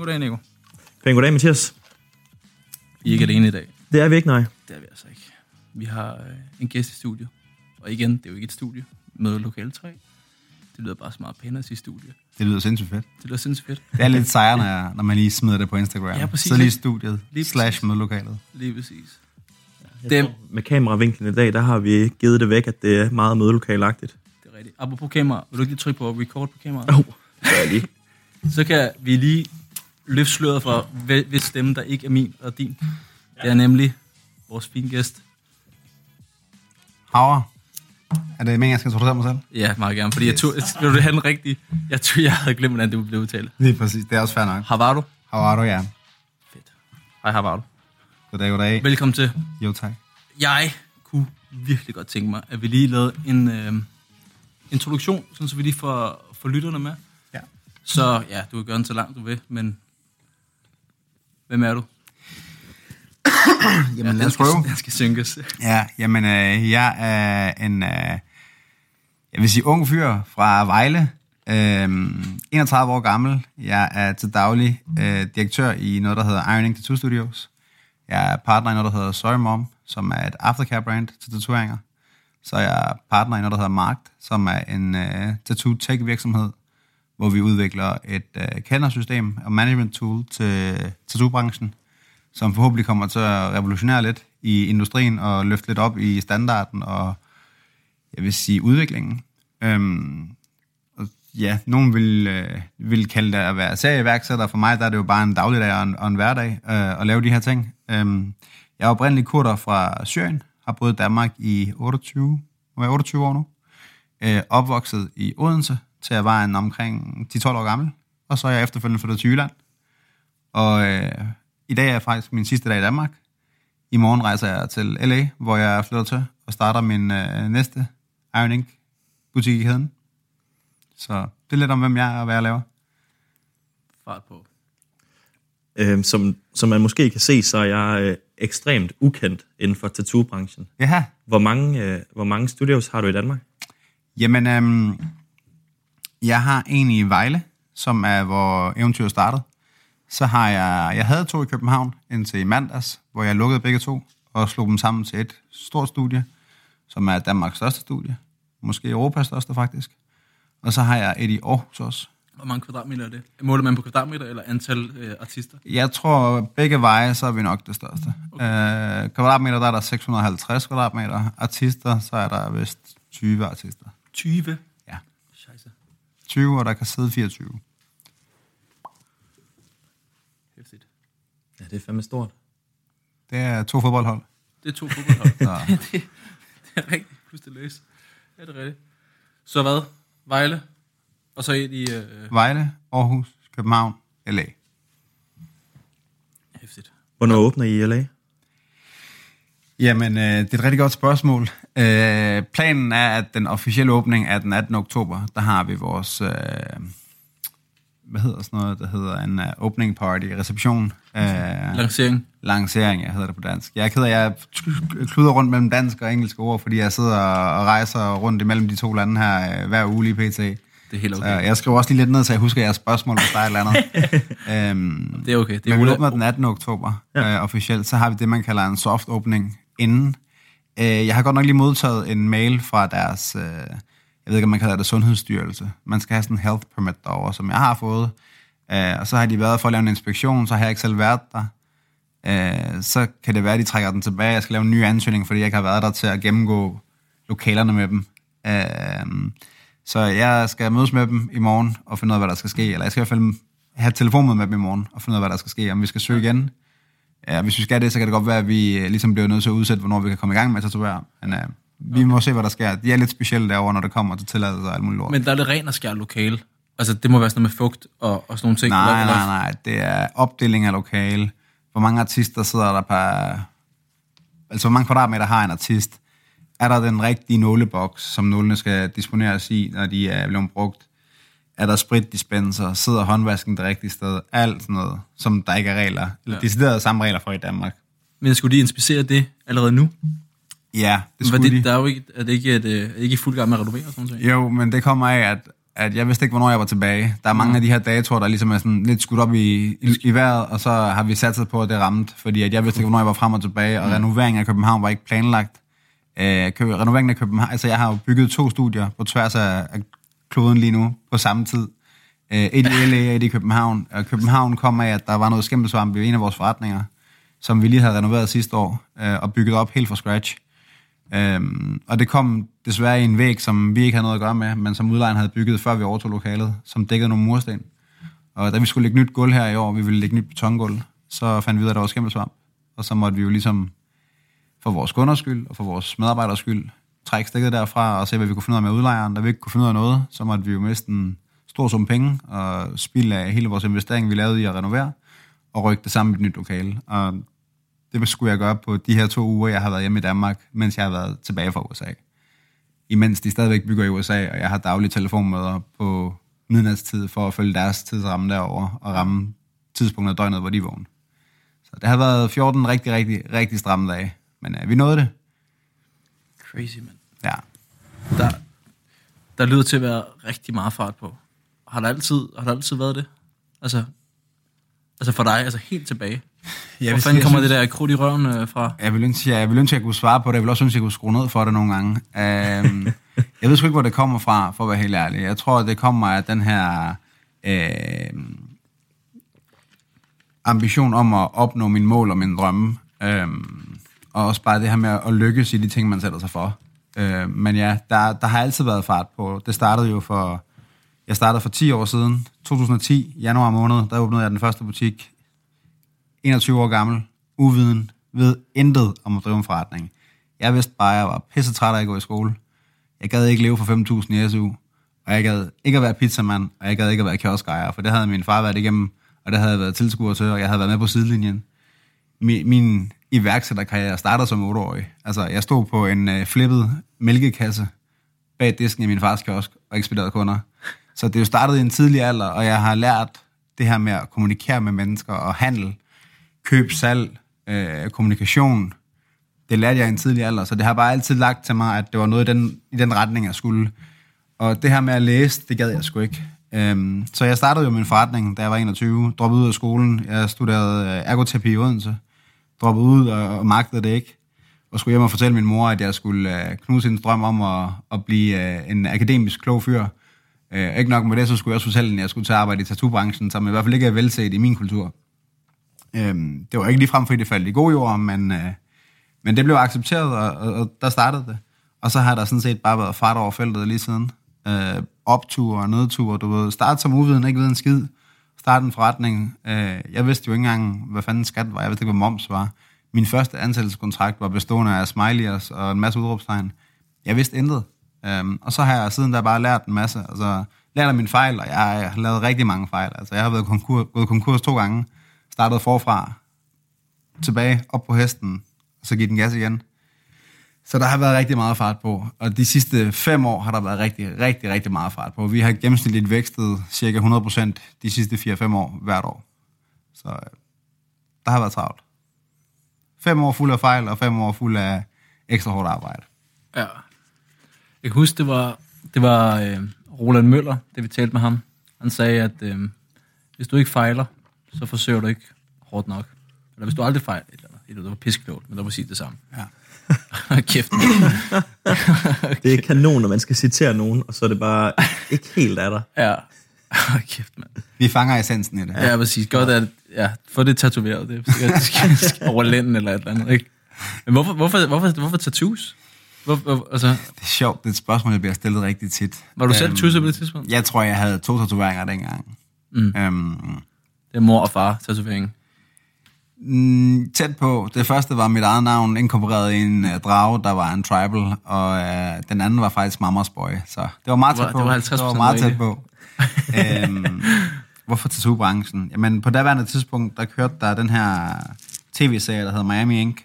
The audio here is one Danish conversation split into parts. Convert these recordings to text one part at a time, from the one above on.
goddag, Nico. Pæn goddag, Mathias. I er ikke alene i dag. Det er vi ikke, nej. Det er vi altså ikke. Vi har øh, en gæst i studiet. Og igen, det er jo ikke et studie med lokale 3. Det lyder bare så meget pænere at sige studie. Det lyder sindssygt fedt. Det lyder sindssygt fedt. Det er lidt sejre, når, jeg, når man lige smider det på Instagram. Ja, præcis. Så lige studiet, Lige slash præcis. mødelokalet. Lige præcis. Jeg Dem. tror, Med kameravinklen i dag, der har vi givet det væk, at det er meget mødelokalagtigt. Det er rigtigt. Apropos kamera. Vil du ikke lige trykke på record på kameraet? Åh, oh, gør jeg lige. Så kan vi lige løfte sløret fra, hvis stemme, der ikke er min og din. Det er nemlig vores fine gæst. Havre. Er det meningen, jeg skal introducere mig selv? Ja, meget gerne. Fordi jeg tog, vil du have den rigtige? Jeg tror, jeg havde glemt, hvordan det blev udtalt. Lige præcis. Det er også fair nok. Havaro. Havre, ja. Fedt. Hej Havaro. Goddag, goddag. Velkommen til. Jo, tak. Jeg kunne virkelig godt tænke mig, at vi lige lavede en øh, introduktion, sådan så vi lige får, får lytterne med. Ja. Så ja, du kan gøre den så langt du vil, men hvem er du? Jamen, lad den os skal, prøve. Den skal synkes. Ja, jamen, øh, jeg er en, øh, jeg vil sige, ung fyr fra Vejle. Øh, 31 år gammel. Jeg er til daglig øh, direktør i noget, der hedder Ironing Tattoo Studios. Jeg er partner i noget, der hedder Sorry Mom, som er et aftercare-brand til tatoveringer. Så er jeg partner i noget, der hedder Markt, som er en øh, tattoo-tech-virksomhed, hvor vi udvikler et øh, kalendersystem og management tool til tattoo-branchen, som forhåbentlig kommer til at revolutionere lidt i industrien og løfte lidt op i standarden og, jeg vil sige, udviklingen. Øhm, og ja, nogen vil, øh, vil kalde det at være serieværksætter. For mig der er det jo bare en dagligdag og en, og en hverdag øh, at lave de her ting. Øhm, jeg er oprindelig kurder fra Syrien, har boet i Danmark i 28, nu jeg 28 år nu. Øh, opvokset i Odense, til jeg var en omkring 10-12 år gammel. Og så er jeg efterfølgende flyttet til Jylland. Og øh, i dag er faktisk min sidste dag i Danmark. I morgen rejser jeg til LA, hvor jeg flytter til og starter min øh, næste Iron Ink butik i kæden. Så det er lidt om, hvem jeg er og hvad jeg laver. Fart på. Øhm, som, som man måske kan se, så er jeg øh, ekstremt ukendt inden for tattoo-branchen. Ja, Hvor mange, øh, hvor mange studios har du i Danmark? jamen, øhm, jeg har en i Vejle, som er, hvor eventyret startede. Så har jeg, jeg havde to i København indtil i mandags, hvor jeg lukkede begge to og slog dem sammen til et stort studie, som er Danmarks største studie. Måske Europas største faktisk. Og så har jeg et i Aarhus også. Hvor mange kvadratmeter er det? Måler man på kvadratmeter eller antal øh, artister? Jeg tror, begge veje, så er vi nok det største. Okay. Øh, kvadratmeter, der er der 650 kvadratmeter. Artister, så er der vist 20 artister. 20. Ja. Scheisse. 20, og der kan sidde 24. Hæftigt. Ja, det er fandme stort. Det er to fodboldhold. Det er to fodboldhold. Så, det, det er rigtigt. Plus det løs. Ja, det er rigtigt. Så hvad? Vejle? Og så et i... Øh, Vejle, Aarhus, København, LA. hæftigt. Hvornår åbner I i LA? Jamen, øh, det er et rigtig godt spørgsmål. Øh, planen er, at den officielle åbning er den 18. oktober. Der har vi vores, øh, hvad hedder sådan noget, der hedder en uh, opening party, reception. Øh, Lancering. lancering, jeg hedder det på dansk. Jeg er ked af, jeg kluder rundt mellem dansk og engelske ord, fordi jeg sidder og rejser rundt imellem de to lande her øh, hver uge lige pt. Det er helt Så okay. jeg skriver også lige lidt ned, så jeg husker jeres spørgsmål, hvis der er et eller andet. øhm, Det er okay. Det er men vi åbner den 18. oktober ja. øh, officielt. Så har vi det, man kalder en soft opening inden. Øh, jeg har godt nok lige modtaget en mail fra deres, øh, jeg ved ikke, om man kalder det sundhedsstyrelse. Man skal have sådan en health permit derovre, som jeg har fået. Øh, og så har de været for at lave en inspektion, så har jeg ikke selv været der. Øh, så kan det være, at de trækker den tilbage. Jeg skal lave en ny ansøgning, fordi jeg ikke har været der til at gennemgå lokalerne med dem. Øh, så jeg skal mødes med dem i morgen og finde ud af, hvad der skal ske. Eller jeg skal i hvert fald have telefonmøde med dem i morgen og finde ud af, hvad der skal ske. Om vi skal søge igen. Ja, hvis vi skal det, så kan det godt være, at vi øh, ligesom bliver nødt til at udsætte, hvornår vi kan komme i gang med at tatovere. Men uh, vi må se, hvad der sker. De er lidt specielle derovre, når det kommer til tilladelser og alt muligt lort. Men der er det ren og skær lokale. Altså, det må være sådan noget med fugt og, og sådan nogle ting. Nej, nej, nej. Det er opdeling af lokale. Hvor mange artister sidder der per... Altså, hvor mange kvadratmeter har en artist? Er der den rigtige nåleboks, som nålene skal disponeres i, når de er blevet brugt? Er der spritdispenser? Sidder håndvasken det rigtige sted? Alt sådan noget, som der ikke er regler. Eller ja. decideret samme regler for i Danmark. Men skulle de inspicere det allerede nu? Ja, det skulle det, de. der er jo ikke, er det ikke, et, øh, er det ikke i fuld gang med at renovere og sådan noget? Jo, men det kommer af, at, at jeg vidste ikke, hvornår jeg var tilbage. Der er mange af de her datoer, der ligesom er sådan lidt skudt op i, i, i vejret, og så har vi sat sig på, at det ramte, fordi at jeg vidste ikke, hvornår jeg var frem og tilbage, og renoveringen af København var ikke planlagt. Øh, renoveringen af København, altså jeg har jo bygget to studier på tværs af, af kloden lige nu, på samme tid. Øh, et i LA og et i København. Og København kom af, at der var noget skimmelsvamp i en af vores forretninger, som vi lige havde renoveret sidste år, øh, og bygget op helt fra scratch. Øhm, og det kom desværre i en væg, som vi ikke havde noget at gøre med, men som udlejeren havde bygget, før vi overtog lokalet, som dækkede nogle mursten. Og da vi skulle lægge nyt gulv her i år, vi ville lægge nyt betongulv, så fandt vi ud af, at der var skimmelsvamp. Og så måtte vi jo ligesom for vores kunders skyld og for vores medarbejders skyld trække stikket derfra og se, hvad vi kunne finde ud af med udlejeren. Da vi ikke kunne finde ud af noget, så måtte vi jo miste en stor sum penge og spilde af hele vores investering, vi lavede i at renovere, og rykke det sammen i et nyt lokale. Og det skulle jeg gøre på de her to uger, jeg har været hjemme i Danmark, mens jeg har været tilbage fra USA. Imens de stadigvæk bygger i USA, og jeg har daglige telefonmøder på midnatstid for at følge deres tidsramme derover og ramme tidspunktet af døgnet, hvor de vågner. Så det har været 14 rigtig, rigtig, rigtig stramme dage. Men øh, vi nåede det. Crazy, mand. Ja. Der, der lyder til at være rigtig meget fart på. Har der altid, har der altid været det? Altså, altså for dig, altså helt tilbage. Jeg Hvor fanden kommer det der krudt i røven øh, fra? Jeg vil ønske, jeg, jeg vil ønske, at jeg kunne svare på det. Jeg vil også ønske, jeg kunne skrue ned for det nogle gange. Um, jeg ved sgu ikke, hvor det kommer fra, for at være helt ærlig. Jeg tror, at det kommer af den her uh, ambition om at opnå mine mål og mine drømme. Um, og også bare det her med at lykkes i de ting, man sætter sig for. Øh, men ja, der, der har altid været fart på. Det startede jo for... Jeg startede for 10 år siden, 2010, januar måned, der åbnede jeg den første butik 21 år gammel, uviden, ved intet om at drive en forretning. Jeg vidste bare, at jeg var pisse træt af at gå i skole. Jeg gad ikke leve for 5.000 i SU, og jeg gad ikke at være pizzamand, og jeg gad ikke at være kioskejer, for det havde min far været igennem, og det havde jeg været tilskuer til, og jeg havde været med på sidelinjen. Min, min iværksætterkarriere startede som 8-årig. Altså, jeg stod på en øh, flippet mælkekasse bag disken i min fars kiosk og ekspederede kunder. Så det er jo startet i en tidlig alder, og jeg har lært det her med at kommunikere med mennesker og handel, køb, salg, øh, kommunikation. Det lærte jeg i en tidlig alder, så det har bare altid lagt til mig, at det var noget i den, i den retning, jeg skulle. Og det her med at læse, det gad jeg sgu ikke. Øhm, så jeg startede jo min forretning, da jeg var 21, droppede ud af skolen. Jeg studerede øh, ergoterapi i Odense, droppet ud og, og magtede det ikke. Og skulle hjem og fortælle min mor, at jeg skulle øh, knuse hendes drøm om at, at blive øh, en akademisk klog fyr. Øh, ikke nok med det, så skulle jeg også fortælle hende, at jeg skulle til at arbejde i tattoobranchen, som i hvert fald ikke er velset i min kultur. Øh, det var ikke ligefrem, fordi det faldt i god jord, men, øh, men det blev accepteret, og, og, og der startede det. Og så har der sådan set bare været fart over feltet lige siden. Øh, optur og nedtur, du ved. Start som uviden, ikke ved en skid starte en forretning. Øh, jeg vidste jo ikke engang, hvad fanden skat var. Jeg vidste ikke, hvad moms var. Min første ansættelseskontrakt var bestående af smileys og en masse udråbstegn. Jeg vidste intet. Um, og så har jeg siden der bare lært en masse. Altså, lært af mine fejl, og jeg har lavet rigtig mange fejl. Altså, jeg har været konkurs, gået konkurs to gange. Startet forfra, tilbage, op på hesten, og så givet den gas igen. Så der har været rigtig meget fart på. Og de sidste fem år har der været rigtig, rigtig, rigtig meget fart på. Vi har gennemsnitligt vækstet cirka 100% de sidste 4-5 år hvert år. Så øh, der har været travlt. Fem år fuld af fejl, og fem år fuld af ekstra hårdt arbejde. Ja. Jeg kan huske, det var, det var øh, Roland Møller, det vi talte med ham. Han sagde, at øh, hvis du ikke fejler, så forsøger du ikke hårdt nok. Eller hvis du aldrig fejler, eller, eller det var pisklogt, men det var præcis det samme. Ja. Kæft. Det er kanon, når man skal citere nogen, og så er det bare ikke helt af dig. Ja. Kæft, mand. Vi fanger essensen i det. Ja, præcis. Godt at ja, få det tatoveret. Det er sikkert, det skal, skal over lænden eller et eller andet, ikke? Men hvorfor, hvorfor, hvorfor, hvorfor tattoos? Hvor, hvor, altså, Det er sjovt, det er et spørgsmål, jeg bliver stillet rigtig tit. var du selv Øhm, tusset på det tidspunkt? Jeg tror, jeg havde to tatoveringer dengang. Mm. Øhm, Det er mor og far tatovering. Mm, tæt på. Det første var mit eget navn, inkorporeret i en uh, drage, der var en tribal, og uh, den anden var faktisk Mamas Boy. Så det var meget Det tæt var- på. det var 50% det var meget tæt på. øhm, hvorfor tattoo-branchen? Jamen, på daværende tidspunkt, der kørte der den her tv-serie, der hedder Miami Ink,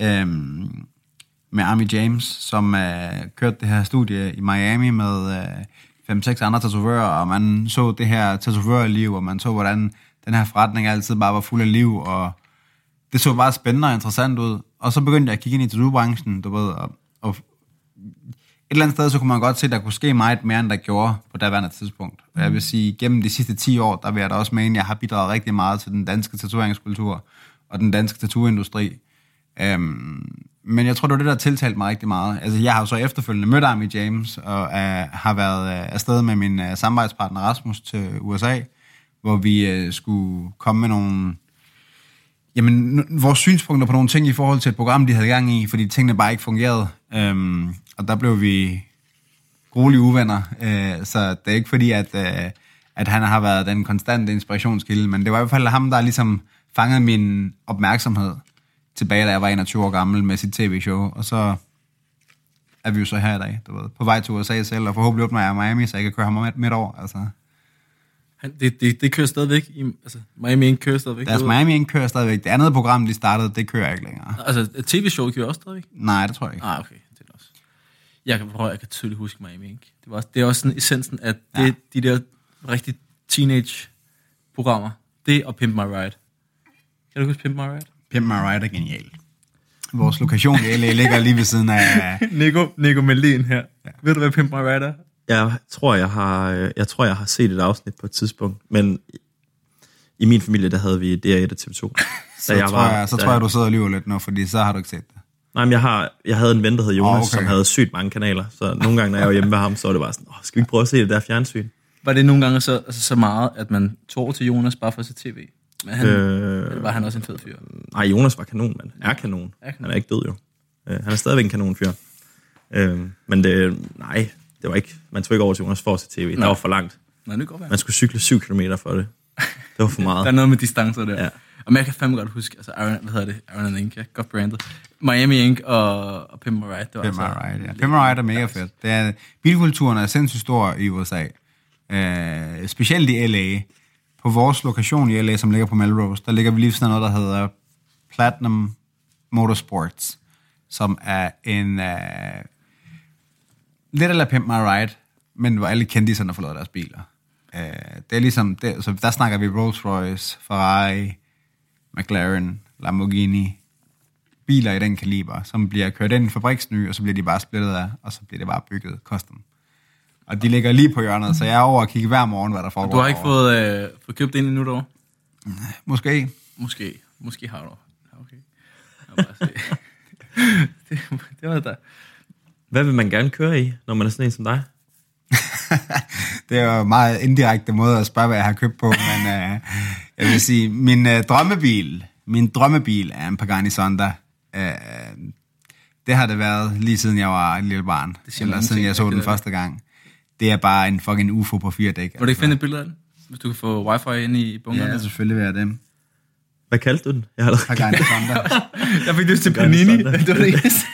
øhm, med Army James, som øh, kørte det her studie i Miami med øh, fem-seks andre tatovører, og man så det her tatovørliv, og man så, hvordan den her forretning altid bare var fuld af liv, og det så bare spændende og interessant ud. Og så begyndte jeg at kigge ind i tattoo-branchen, du ved, og, og eller andet sted, så kunne man godt se, at der kunne ske meget mere, end der gjorde på daværende tidspunkt. Og jeg vil sige, gennem de sidste 10 år, der vil jeg da også mene, at jeg har bidraget rigtig meget til den danske tatoveringskultur og den danske tattooindustri. Øhm, men jeg tror, det var det, der tiltalte mig rigtig meget. Altså, jeg har jo så efterfølgende mødt Army James, og uh, har været uh, afsted med min uh, samarbejdspartner Rasmus til USA, hvor vi øh, skulle komme med nogle... Jamen, n- vores synspunkter på nogle ting i forhold til et program, de havde gang i, fordi tingene bare ikke fungerede. Øhm, og der blev vi gruelige uvenner, øh, så det er ikke fordi, at, øh, at han har været den konstante inspirationskilde, men det var i hvert fald ham, der ligesom fangede min opmærksomhed tilbage, da jeg var 21 år gammel med sit tv-show, og så er vi jo så her i dag, du ved, på vej til USA selv, og forhåbentlig åbner jeg Miami, så jeg kan køre ham midt, midt over, altså. Han, det, det, det kører stadigvæk. I, altså, Miami Ink kører stadigvæk. Deres Miami Ink kører stadigvæk. Det andet program, de startede, det kører ikke længere. Altså, tv-show kører også stadigvæk? Nej, det tror jeg ikke. Ah, okay. Det er også. Jeg kan, prøve, jeg kan tydeligt huske Miami Ink. Det, var, også- det er også sådan essensen, at det, Ja. de der rigtig teenage-programmer, det og Pimp My Ride. Kan du huske Pimp My Ride? Pimp My Ride er genial. Vores lokation i LA ligger lige ved siden af... Nico, Nico Melin her. Ja. Ved du, hvad Pimp My Ride er? Jeg tror, jeg har, øh, jeg tror, jeg har set et afsnit på et tidspunkt, men i min familie, der havde vi DR1 og TV2. Så, jeg tror, jeg, så tror jeg, du sidder og lyver lidt nu, fordi så har du ikke set det. Nej, men jeg, har, jeg havde en ven, der hed Jonas, oh, okay. som havde sygt mange kanaler, så nogle gange, når jeg var hjemme ved ham, så var det bare sådan, Åh, skal vi ikke prøve at se det der fjernsyn? Var det nogle gange så, altså, så meget, at man tog over til Jonas bare for at se tv? Men han. Øh, var han også en fed fyr? nej, Jonas var kanon, mand. Er kanon. Er kanon. Han er ikke død, jo. Øh, han er stadigvæk en kanonfyr. Øh, men det, nej, det var ikke, man tog ikke over til Jonas for at se tv. Det Nej. var for langt. Nej, det kan godt. Man skulle cykle 7 km for det. Det var for Der er meget. noget med distancer der. Ja. Og men jeg kan fandme godt huske, altså Iron, hvad hedder det? And Ink, ja. Godt brandet. Miami Ink og, og Pimp My Ride. Det var Pimp My altså, Ride, ja. Pimp My Ride er mega fedt. Det er, bilkulturen er sindssygt stor i USA. Øh, specielt i LA. På vores lokation i LA, som ligger på Melrose, der ligger vi lige sådan noget, der hedder Platinum Motorsports, som er en... Øh, lidt eller Pimp My Ride, men hvor alle kendiserne lavet deres biler. Øh, det er ligesom, det, så der snakker vi Rolls Royce, Ferrari, McLaren, Lamborghini, biler i den kaliber, som bliver kørt ind i fabriksny, og så bliver de bare splittet af, og så bliver det bare bygget custom. Og de ligger lige på hjørnet, så jeg er over og kigge hver morgen, hvad der foregår. Du har ikke fået, øh, fået købt en endnu dog? Måske. Måske. Måske har du. Okay. Jeg bare se. det, det var der. Hvad vil man gerne køre i, når man er sådan en som dig? Det er jo en meget indirekte måde at spørge, hvad jeg har købt på, men øh, jeg vil sige, min øh, drømmebil, min drømmebil er en Pagani Zonda. Øh, det har det været lige siden jeg var et lille barn, eller siden ting, jeg så den første gang. Det er bare en fucking UFO på fire dæk. Må du ikke finde et billede af den? Hvis du kan få wifi ind i bunkeren? Ja, selvfølgelig vil jeg dem. Hvad kaldte du den? Jeg, har allerede... Pagani Zonda. Jeg fik lyst til Pagani Panini. Det var det eneste.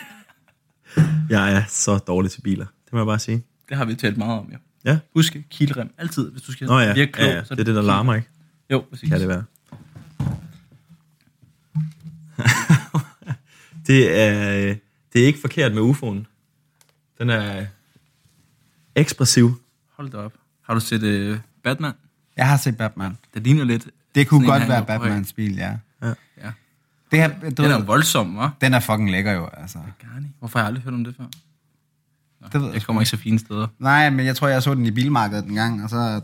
Jeg er så dårlig til biler. Det må jeg bare sige. Det har vi talt meget om, ja. Ja. Husk kilrem. Altid, hvis du skal Nå ja, virke klog. ja, ja. så det er det, der larmer, ikke? Jo, præcis. Kan det være. det, er, det er ikke forkert med UFO'en. Den er ekspressiv. Hold da op. Har du set uh, Batman? Jeg har set Batman. Det ligner lidt... Det kunne godt være. Batmans bil, ja. Det her, du Den er ved, voldsom, hva'? den er fucking lækker jo, altså. Garni. Hvorfor har jeg aldrig hørt om det før? Nå, Det ved jeg jeg kommer ikke så fine steder. Nej, men jeg tror, jeg så den i bilmarkedet en gang, og så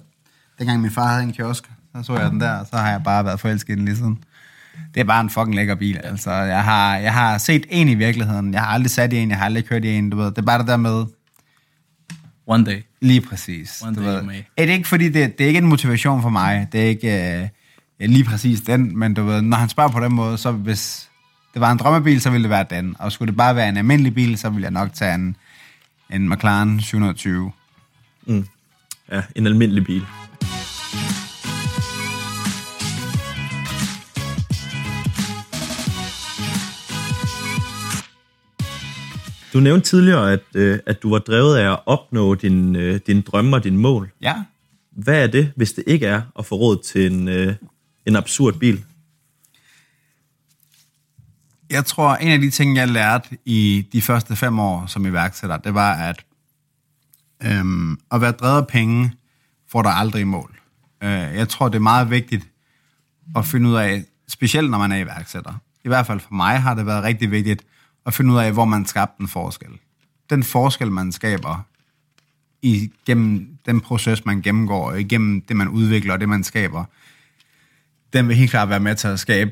dengang min far havde en kiosk, så så jeg den der, og så har jeg bare været forelsket i den lige siden. Det er bare en fucking lækker bil, altså. Jeg har, jeg har set en i virkeligheden. Jeg har aldrig sat i en, jeg har aldrig kørt i en, du ved. Det er bare det der med, One day. lige præcis. One du day ved. Er det ikke, fordi det, det er ikke en motivation for mig. Det er ikke øh, ja, lige præcis den, men du ved, når han spørger på den måde, så hvis det var en drømmebil, så ville det være den. Og skulle det bare være en almindelig bil, så ville jeg nok tage en, en McLaren 720. Ja, en almindelig bil. Du nævnte tidligere, at, øh, at du var drevet af at opnå din, øh, din drømme og dine mål. Ja, Hvad er det, hvis det ikke er at få råd til en, øh, en absurd bil? Jeg tror, en af de ting, jeg lærte i de første fem år som iværksætter, det var, at øhm, at være drevet af penge får dig aldrig i mål. Øh, jeg tror, det er meget vigtigt at finde ud af, specielt når man er iværksætter. I hvert fald for mig har det været rigtig vigtigt at finde ud af, hvor man skabte en forskel. den forskel, man skaber igennem den proces, man gennemgår, og igennem det, man udvikler og det, man skaber, den vil helt klart være med til at skabe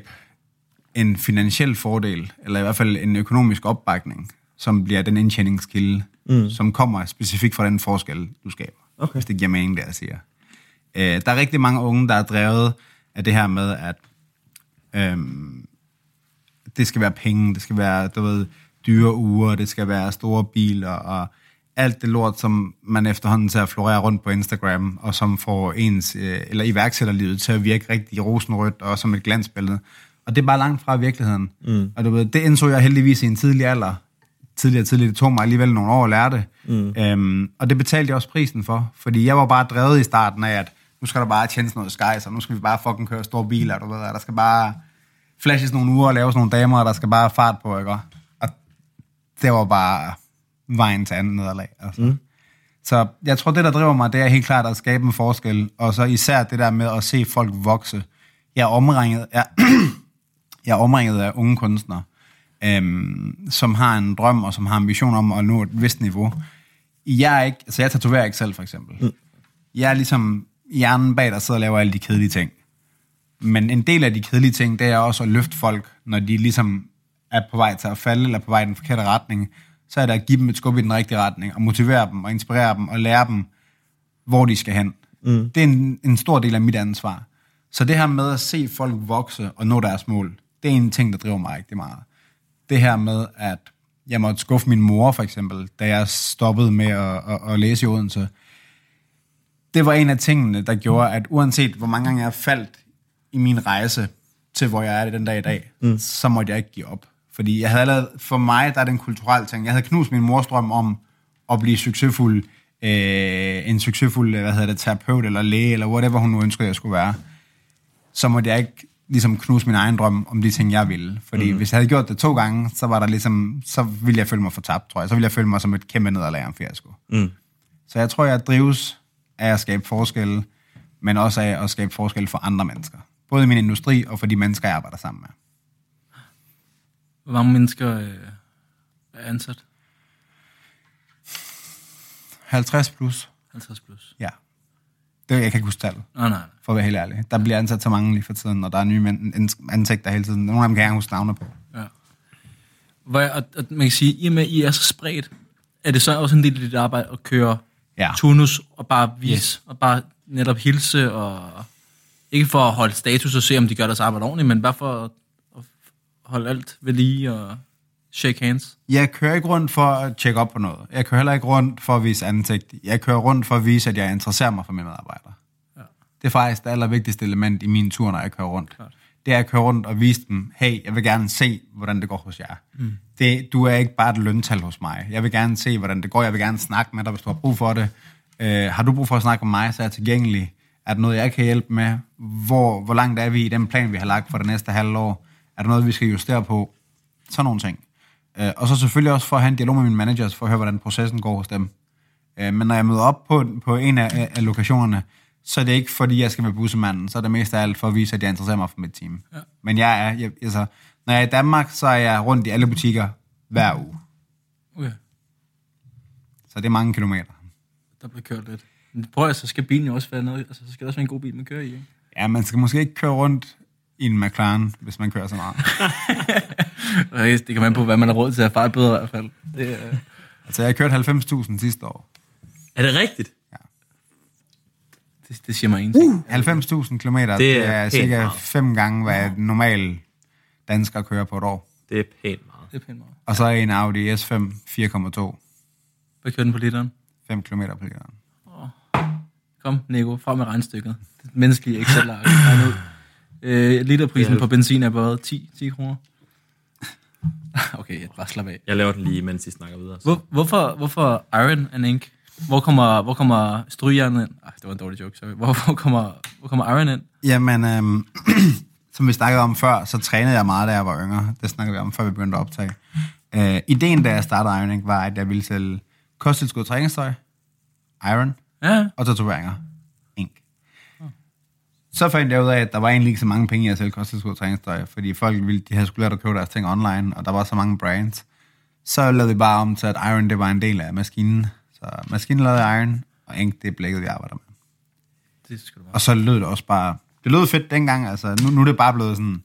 en finansiel fordel, eller i hvert fald en økonomisk opbakning, som bliver den indtjeningskilde, mm. som kommer specifikt fra den forskel, du skaber. Okay. Hvis det giver mening, det jeg siger. Øh, der er rigtig mange unge, der er drevet af det her med, at øhm, det skal være penge, det skal være, du ved, dyre uger, det skal være store biler, og alt det lort, som man efterhånden ser florere rundt på Instagram, og som får ens, øh, eller iværksætterlivet til at virke rigtig rosenrødt, og som et glansbillede. Og det er bare langt fra virkeligheden. Mm. Og du ved, det indså jeg heldigvis i en tidlig alder. Tidligere, tidligere, det tog mig alligevel nogle år at lære det. Mm. Øhm, og det betalte jeg også prisen for, fordi jeg var bare drevet i starten af, at nu skal der bare tjene noget skies, og nu skal vi bare fucking køre store biler, du ved, og der skal bare flashes nogle uger og laves nogle damer, og der skal bare fart på, ikke? Og det var bare vejen til anden nederlag. Altså. Mm. Så jeg tror, det, der driver mig, det er helt klart at skabe en forskel, og så især det der med at se folk vokse. Jeg er omringet, jeg, jeg er omringet af unge kunstnere, øhm, som har en drøm, og som har ambition om at nå et vist niveau. Jeg er ikke, altså jeg tatoverer ikke selv, for eksempel. Mm. Jeg er ligesom hjernen bag, der sidder og laver alle de kedelige ting. Men en del af de kedelige ting, det er også at løfte folk, når de ligesom er på vej til at falde, eller på vej i den forkerte retning, så er det at give dem et skub i den rigtige retning, og motivere dem, og inspirere dem, og lære dem, hvor de skal hen. Mm. Det er en, en stor del af mit ansvar. Så det her med at se folk vokse og nå deres mål, det er en ting, der driver mig rigtig meget. Det her med, at jeg måtte skuffe min mor, for eksempel, da jeg stoppede med at, at, at læse i Odense. Det var en af tingene, der gjorde, at uanset hvor mange gange jeg faldt i min rejse til, hvor jeg er den dag i dag, mm. så måtte jeg ikke give op. Fordi jeg havde allerede, for mig, der er det en kulturel ting. Jeg havde knust min mors drøm om at blive succesfuld, øh, en succesfuld, hvad hedder det, terapeut eller læge, eller whatever hun nu ønskede, jeg skulle være. Så måtte jeg ikke ligesom knuse min egen drøm om de ting, jeg ville. Fordi mm. hvis jeg havde gjort det to gange, så var der ligesom, så ville jeg føle mig for tabt, tror jeg. Så ville jeg føle mig som et kæmpe nederlag om fiasko. Mm. Så jeg tror, jeg drives af at skabe forskelle, men også af at skabe forskel for andre mennesker. Både i min industri og for de mennesker, jeg arbejder sammen med. Hvor mange mennesker øh, er ansat? 50 plus. 50 plus. Ja. Det, jeg kan ikke huske tallet, Nej, nej. for at være helt ærlig. Der bliver ansat så mange lige for tiden, og der er nye men- ansigter hele tiden. Nogle af dem kan jeg huske navne på. Ja. Hvor jeg, at, at man kan sige, i og med, at I er så spredt, er det så også en del af dit arbejde at køre Ja. turnus og bare vise, yes. og bare netop hilse, og ikke for at holde status og se, om de gør deres arbejde ordentligt, men bare for at holde alt ved lige og shake hands. Jeg kører ikke rundt for at tjekke op på noget. Jeg kører heller ikke rundt for at vise ansigt. Jeg kører rundt for at vise, at jeg interesserer mig for mine medarbejdere. Ja. Det er faktisk det allervigtigste element i min tur, når jeg kører rundt. Klart. Det er at køre rundt og vise dem, hey, jeg vil gerne se, hvordan det går hos jer. Mm. Det, du er ikke bare et løntal hos mig. Jeg vil gerne se, hvordan det går. Jeg vil gerne snakke med dig, hvis du har brug for det. Øh, har du brug for at snakke med mig, så er jeg tilgængelig. Er der noget, jeg kan hjælpe med? Hvor, hvor langt er vi i den plan, vi har lagt for det næste halvår? Er der noget, vi skal justere på? Sådan nogle ting. Øh, og så selvfølgelig også for at have en dialog med mine managers, for at høre, hvordan processen går hos dem. Øh, men når jeg møder op på, på en af, af- lokationerne, så er det ikke, fordi jeg skal være bussemanden. Så er det mest af alt for at vise, at jeg interesserer mig for mit team. Ja. Men jeg er, jeg, altså, når jeg er i Danmark, så er jeg rundt i alle butikker hver uge. Okay, Så det er mange kilometer. der bliver kørt lidt. Men prøv at så skal bilen jo også være noget, altså så skal det også være en god bil, man kører i, ikke? Ja, man skal måske ikke køre rundt i en McLaren, hvis man kører så meget. Det kan man på, hvad man har råd til at fare bedre i hvert fald. Det, er, altså, jeg kørte 90.000 sidste år. Er det rigtigt? det, det siger mig ingenting. Uh. 90.000 km, det, Det det er er cirka meget. fem gange, hvad en normal dansker kører på et år. Det er pænt meget. Det er pænt meget. Og så er en Audi S5 4,2. Hvad kører den på literen? 5 km på literen. Kom, Nico, frem med regnstykket. Det menneskelige Excel-ark. Øh, literprisen Ja. på benzin er bare 10, 10 kroner. Okay, jeg bare slap af. Jeg laver den lige, mens I snakker videre. Så. Hvor, hvorfor, hvorfor Iron and Ink? Hvor kommer, hvor kommer strygejernet ind? Ej, det var en dårlig joke, sorry. Hvor, hvor, kommer, hvor kommer Iron ind? Jamen, øhm, som vi snakkede om før, så trænede jeg meget, da jeg var yngre. Det snakkede vi om, før vi begyndte at optage. Øh, ideen, da jeg startede Ironing, var, at jeg ville sælge kosttilskud træningstøj, Iron Ja, og tatoveringer. Så fandt jeg ud af, at der var egentlig ikke så mange penge i at sælge kosttilskud træningstøj, fordi folk ville, de havde skulle lært at købe deres ting online, og der var så mange brands. så lavede vi bare om til, at Iron det var en del af maskinen. Så maskinen lavede Iron, og Ink det er blækket, vi arbejder med. Det skal du bare. Og så lød det også bare... Det lød fedt dengang, altså. Nu, nu er det bare blevet sådan...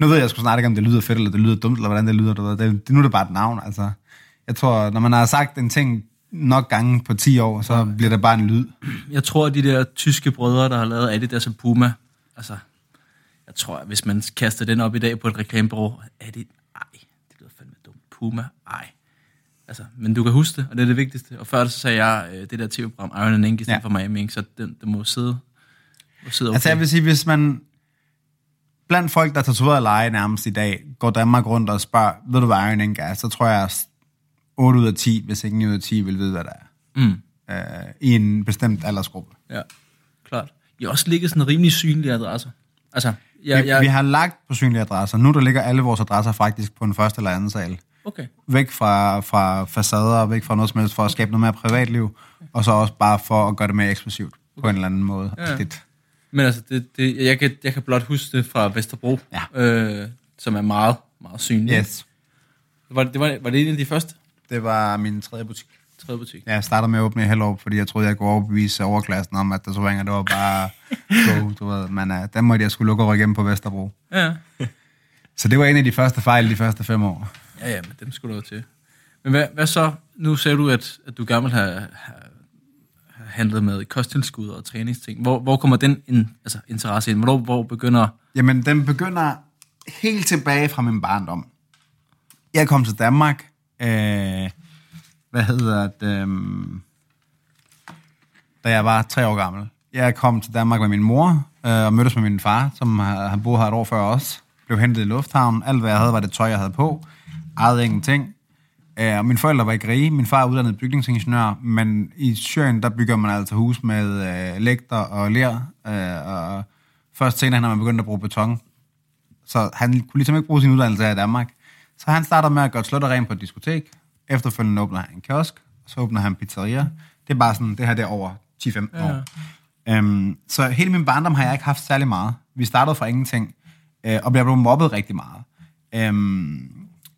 Nu ved jeg sgu snart ikke, om det lyder fedt, eller det lyder dumt, eller hvordan det lyder. Det, nu er det bare et navn, altså. Jeg tror, når man har sagt en ting nok gange på 10 år, så bliver det bare en lyd. Jeg tror, at de der tyske brødre, der har lavet Adidas og Puma, altså, jeg tror, at hvis man kaster den op i dag på et reklamebureau, er det, ej, det lyder fandme dumt. Puma, ej. Altså, men du kan huske det, og det er det vigtigste. Og før så sagde jeg, øh, det der tv-program, Iron and Ink, i stedet Ja. for Miami Ink, så den, den må sidde, må sidde okay. Altså jeg vil sige, hvis man blandt folk, der er tatoveret leje nærmest i dag, går Danmark rundt og spørger, ved du hvad Iron Ink er, så tror jeg, 8 ud af 10, hvis ikke 9 ud af 10, vil vide, hvad det er. Mm. Øh, I en bestemt aldersgruppe. Ja, klart. I også ligget sådan rimelig synlige adresser. Altså, jeg, Vi, jeg, vi har lagt på synlige adresser. Nu der ligger alle vores adresser faktisk på en første eller anden sal. Okay. Væk fra, fra facader, væk fra noget som helst, for at skabe noget mere privatliv, og så også bare for at gøre det mere eksplosivt på en eller anden måde. Ja. Det, Men altså, det, det, jeg, kan, jeg kan blot huske det fra Vesterbro, Ja. øh, som er meget, meget synlig. yes. Var, det, var, var det en af de første Det var min tredje butik. tredje butik? Ja, Jeg startede med at åbne i Hellerup, fordi jeg troede, jeg kunne overbevise overklassen om, at tatoveringer, det var bare go, du ved. Men uh, den måtte jeg skulle lukke over igennem på Vesterbro. Ja. Så det var en af de første fejl de første fem år. Ja, ja, men dem skulle du til. Men hvad, hvad så? Nu sagde du, at, at du gammel har, har, handlet med kosttilskud og træningsting. Hvor, hvor kommer den in, altså, interesse ind? Hvor, hvor begynder... Jamen, den begynder helt tilbage fra min barndom. Jeg kom til Danmark, øh, hvad hedder det, øh, da jeg var tre år gammel. Jeg kom til Danmark med min mor øh, og mødtes med min far, som har, han boede her et år før os. Blev hentet i lufthavnen. Alt, hvad jeg havde, var det tøj, jeg havde på. Ejede ingenting. Øh, og mine forældre var ikke rige. Min far er uddannet bygningsingeniør, men i Syrien, der bygger man altså hus med øh, lægter og ler. Øh, og først senere, når man begyndte at bruge beton. Så han kunne ligesom ikke bruge sin uddannelse her i Danmark. Så han starter med at gøre slot og rent på et diskotek. Efterfølgende åbner han en kiosk, og så åbner han en pizzeria. Det er bare sådan, det her det er over 10-15 Ja. år. Øhm, så hele min barndom har jeg ikke haft særlig meget. Vi startede fra ingenting, øh, og blev blevet mobbet rigtig meget. Øhm,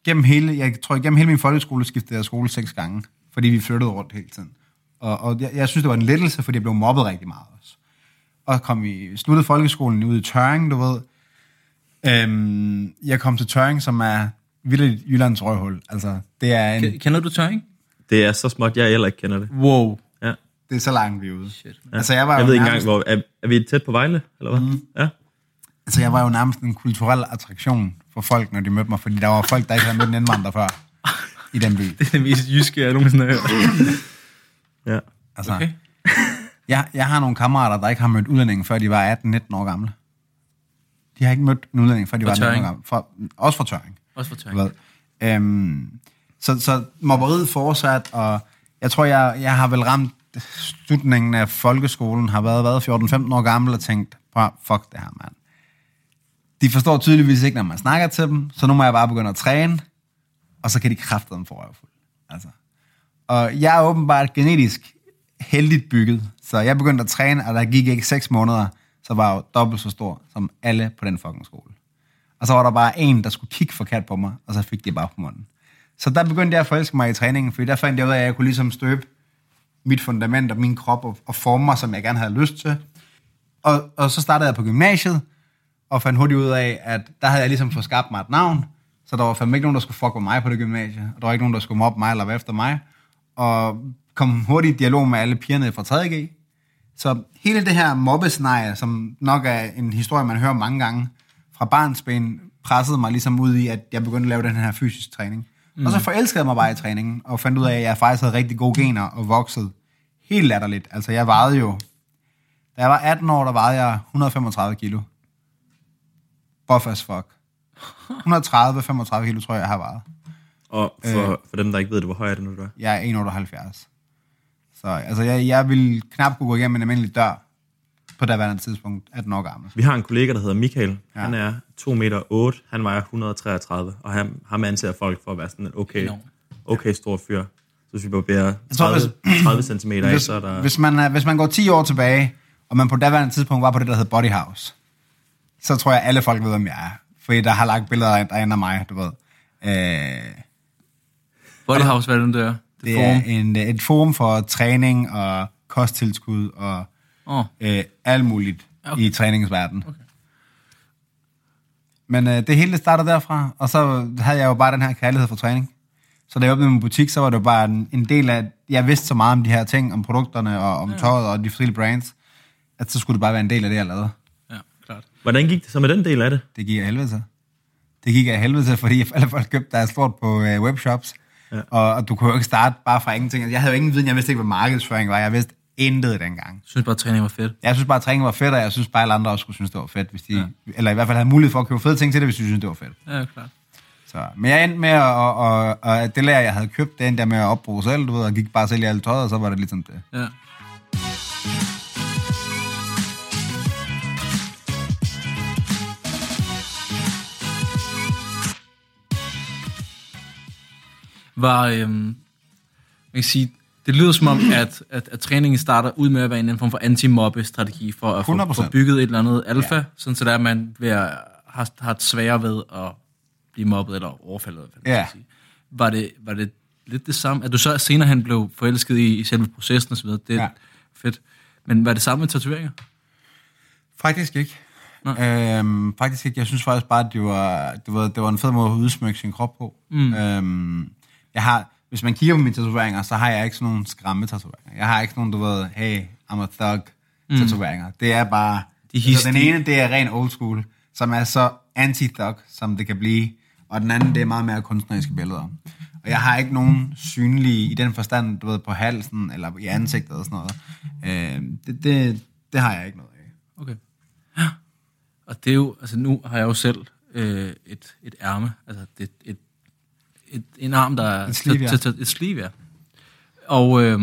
gennem hele, jeg tror, gennem hele min folkeskole skiftede jeg skole seks gange, fordi vi flyttede rundt hele tiden. Og, og jeg, jeg synes, det var en lettelse, fordi jeg blev mobbet rigtig meget også. Og kom vi sluttede folkeskolen ude i Tøring, du ved. Øhm, jeg kom til Tøring, som er vildt Jyllands røghul. Altså, det er, en, Ke- Kender du tøring? Det er så småt, jeg heller ikke kender det. Wow. Ja. det er så langt vi er ude. Shit. Ja. Altså, jeg var jeg ved ikke engang, hvor... Er, er vi tæt på Vejle, eller hvad? Mm. Ja. Altså, jeg var jo nærmest en kulturel attraktion for folk, når de mødte mig, fordi der var folk, der ikke havde mødt en indvandrer før i den by. Det er det mest jyske, jeg nogensinde har hørt. ja. Altså, Okay. jeg, jeg har nogle kammerater, der ikke har mødt udlændinge, før de var 18-19 år gamle. De har ikke mødt en udlænding, før de var 18 år gamle. For, også fra Tøring. Også for tørring. tøring. Øhm, så, så mobberiet fortsat, og jeg tror, jeg, jeg har vel ramt slutningen af folkeskolen, har været, været 14-15 år gammel og tænkt, "Prøv, fuck det her, mand. De forstår tydeligvis ikke, når man snakker til dem, så nu må jeg bare begynde at træne, og så kan de kraftedeme få røvfuld. Altså. Og jeg er åbenbart genetisk heldigt bygget, så jeg begyndte at træne, og der gik ikke 6 måneder, så var jeg jo dobbelt så stor som alle på den fucking skole. Og så var der bare en, der skulle kigge forkert på mig, og så fik det bare på munden. Så der begyndte jeg at forelske mig i træningen, fordi der fandt jeg ud af, at jeg kunne ligesom støbe mit fundament og min krop og, og forme mig, som jeg gerne havde lyst til. Og, og så startede jeg på gymnasiet, og fandt hurtigt ud af, at der havde jeg ligesom fået skabt mig et navn, så der var fandme ikke nogen, der skulle fuck med mig på det gymnasie, og der var ikke nogen, der skulle mobbe mig eller være efter mig, og kom hurtigt i dialog med alle pigerne fra 3.G. Så hele det her mobbescenarie, som nok er en historie, man hører mange gange fra barnsben, pressede mig ligesom ud i, at jeg begyndte at lave den her fysisk træning. Mm. Og så forelskede jeg mig bare i træningen, og fandt ud af, at jeg faktisk havde rigtig gode gener og voksede helt latterligt. Altså jeg vejede jo, da jeg var 18 år, der vejede jeg 135 kilo. Buff as fuck. 130-35 kilo, tror jeg, jeg har vejet. Og for, øh. for dem, der ikke ved det, hvor høj er det nu, du er? Jeg er 1,78. Så altså, jeg, jeg vil knap kunne gå igennem en almindelig dør på daværende tidspunkt, 18 år gammel. Vi har en kollega, der hedder Michael. Ja. Han er 2 meter 8, han vejer 133, og han, ham anser folk for at være sådan en okay, okay stor fyr. Så hvis vi barberer tror, 30, 30 cm af, Hvis, så er der... hvis, man, er- hvis man går 10 år tilbage, og man på daværende tidspunkt var på det, der hed Body House, så tror jeg, alle folk ved, hvem jeg er. Fordi der har lagt billeder af, derinde af mig, du ved. Øh, Bodyhouse, hvad er det, der? Det er en, et forum for træning og kosttilskud og oh, øh, alt muligt Okay. i træningsverdenen. Okay. Men øh, det hele det startede derfra, og så havde jeg jo bare den her kærlighed for træning. Så da jeg åbnede min butik, så var det jo bare en, en del af, jeg vidste så meget om de her ting, om produkterne og om tøjet og de forskellige brands, at så skulle det bare være en del af det, jeg lavede. ja, klart. Hvordan gik det så med den del af det? Det gik af helvede til. Det gik af helvede til, fordi alle folk købte deres lort på øh, webshops. Ja. Ja. Og, og du kunne jo ikke starte bare fra ingenting. Altså, Jeg havde jo ingen viden, jeg vidste ikke, hvad markedsføring var. Jeg vidste intet dengang. Jeg synes bare, at træning var fedt. Jeg synes bare, at træning var fedt, og jeg synes bare, at alle andre også skulle synes, det var fedt. Hvis de, ja. Eller i hvert fald havde mulighed for at købe fede ting til det, hvis de synes, det var fedt. Ja, klart. Så, men jeg endte med at, og, og, og det lærer, jeg havde købt, det endte jeg med at opbruge selv, du ved, og gik bare selv i alt tøjet, og så var det ligesom det. Ja. Var, øhm, man kan sige, det lyder som om, at, at, at træningen starter ud med at være en eller anden form for anti-mobbe-strategi for at få, 100%. få bygget et eller andet alfa, ja. Sådan så der er man ved at, har, har et sværere ved at blive mobbet eller overfaldet. Hvad man Ja. sige. Var, det, var det lidt det samme? At du så senere hen blev forelsket i, i selve processen videre, det er ja. Fedt. Men var det samme med tatoveringer? Faktisk ikke. Nå. Øhm, faktisk ikke. Jeg synes faktisk bare, at det var, det var, det var en fed måde at udsmykke sin krop på. Mm. Øhm, jeg har, hvis man kigger på mine tatoveringer, så har jeg ikke sådan nogle skræmme tatoveringer. Jeg har ikke sådan nogle, du ved, hey, I'm a thug tatoveringer. Det er bare... De altså, den ene, det er ren old school, som er så anti-thug, som det kan blive. Og den anden, det er meget mere kunstneriske billeder. Og jeg har ikke nogen synlige, i den forstand, du ved, på halsen, eller i ansigtet og sådan noget. Øhm, det, det, det har jeg ikke noget af. Okay. Og det er jo, altså nu har jeg jo selv øh, et, et ærme, altså det, et, et, en arm, der er... Et sleeve, ja. Et sleeve, ja. Og øh,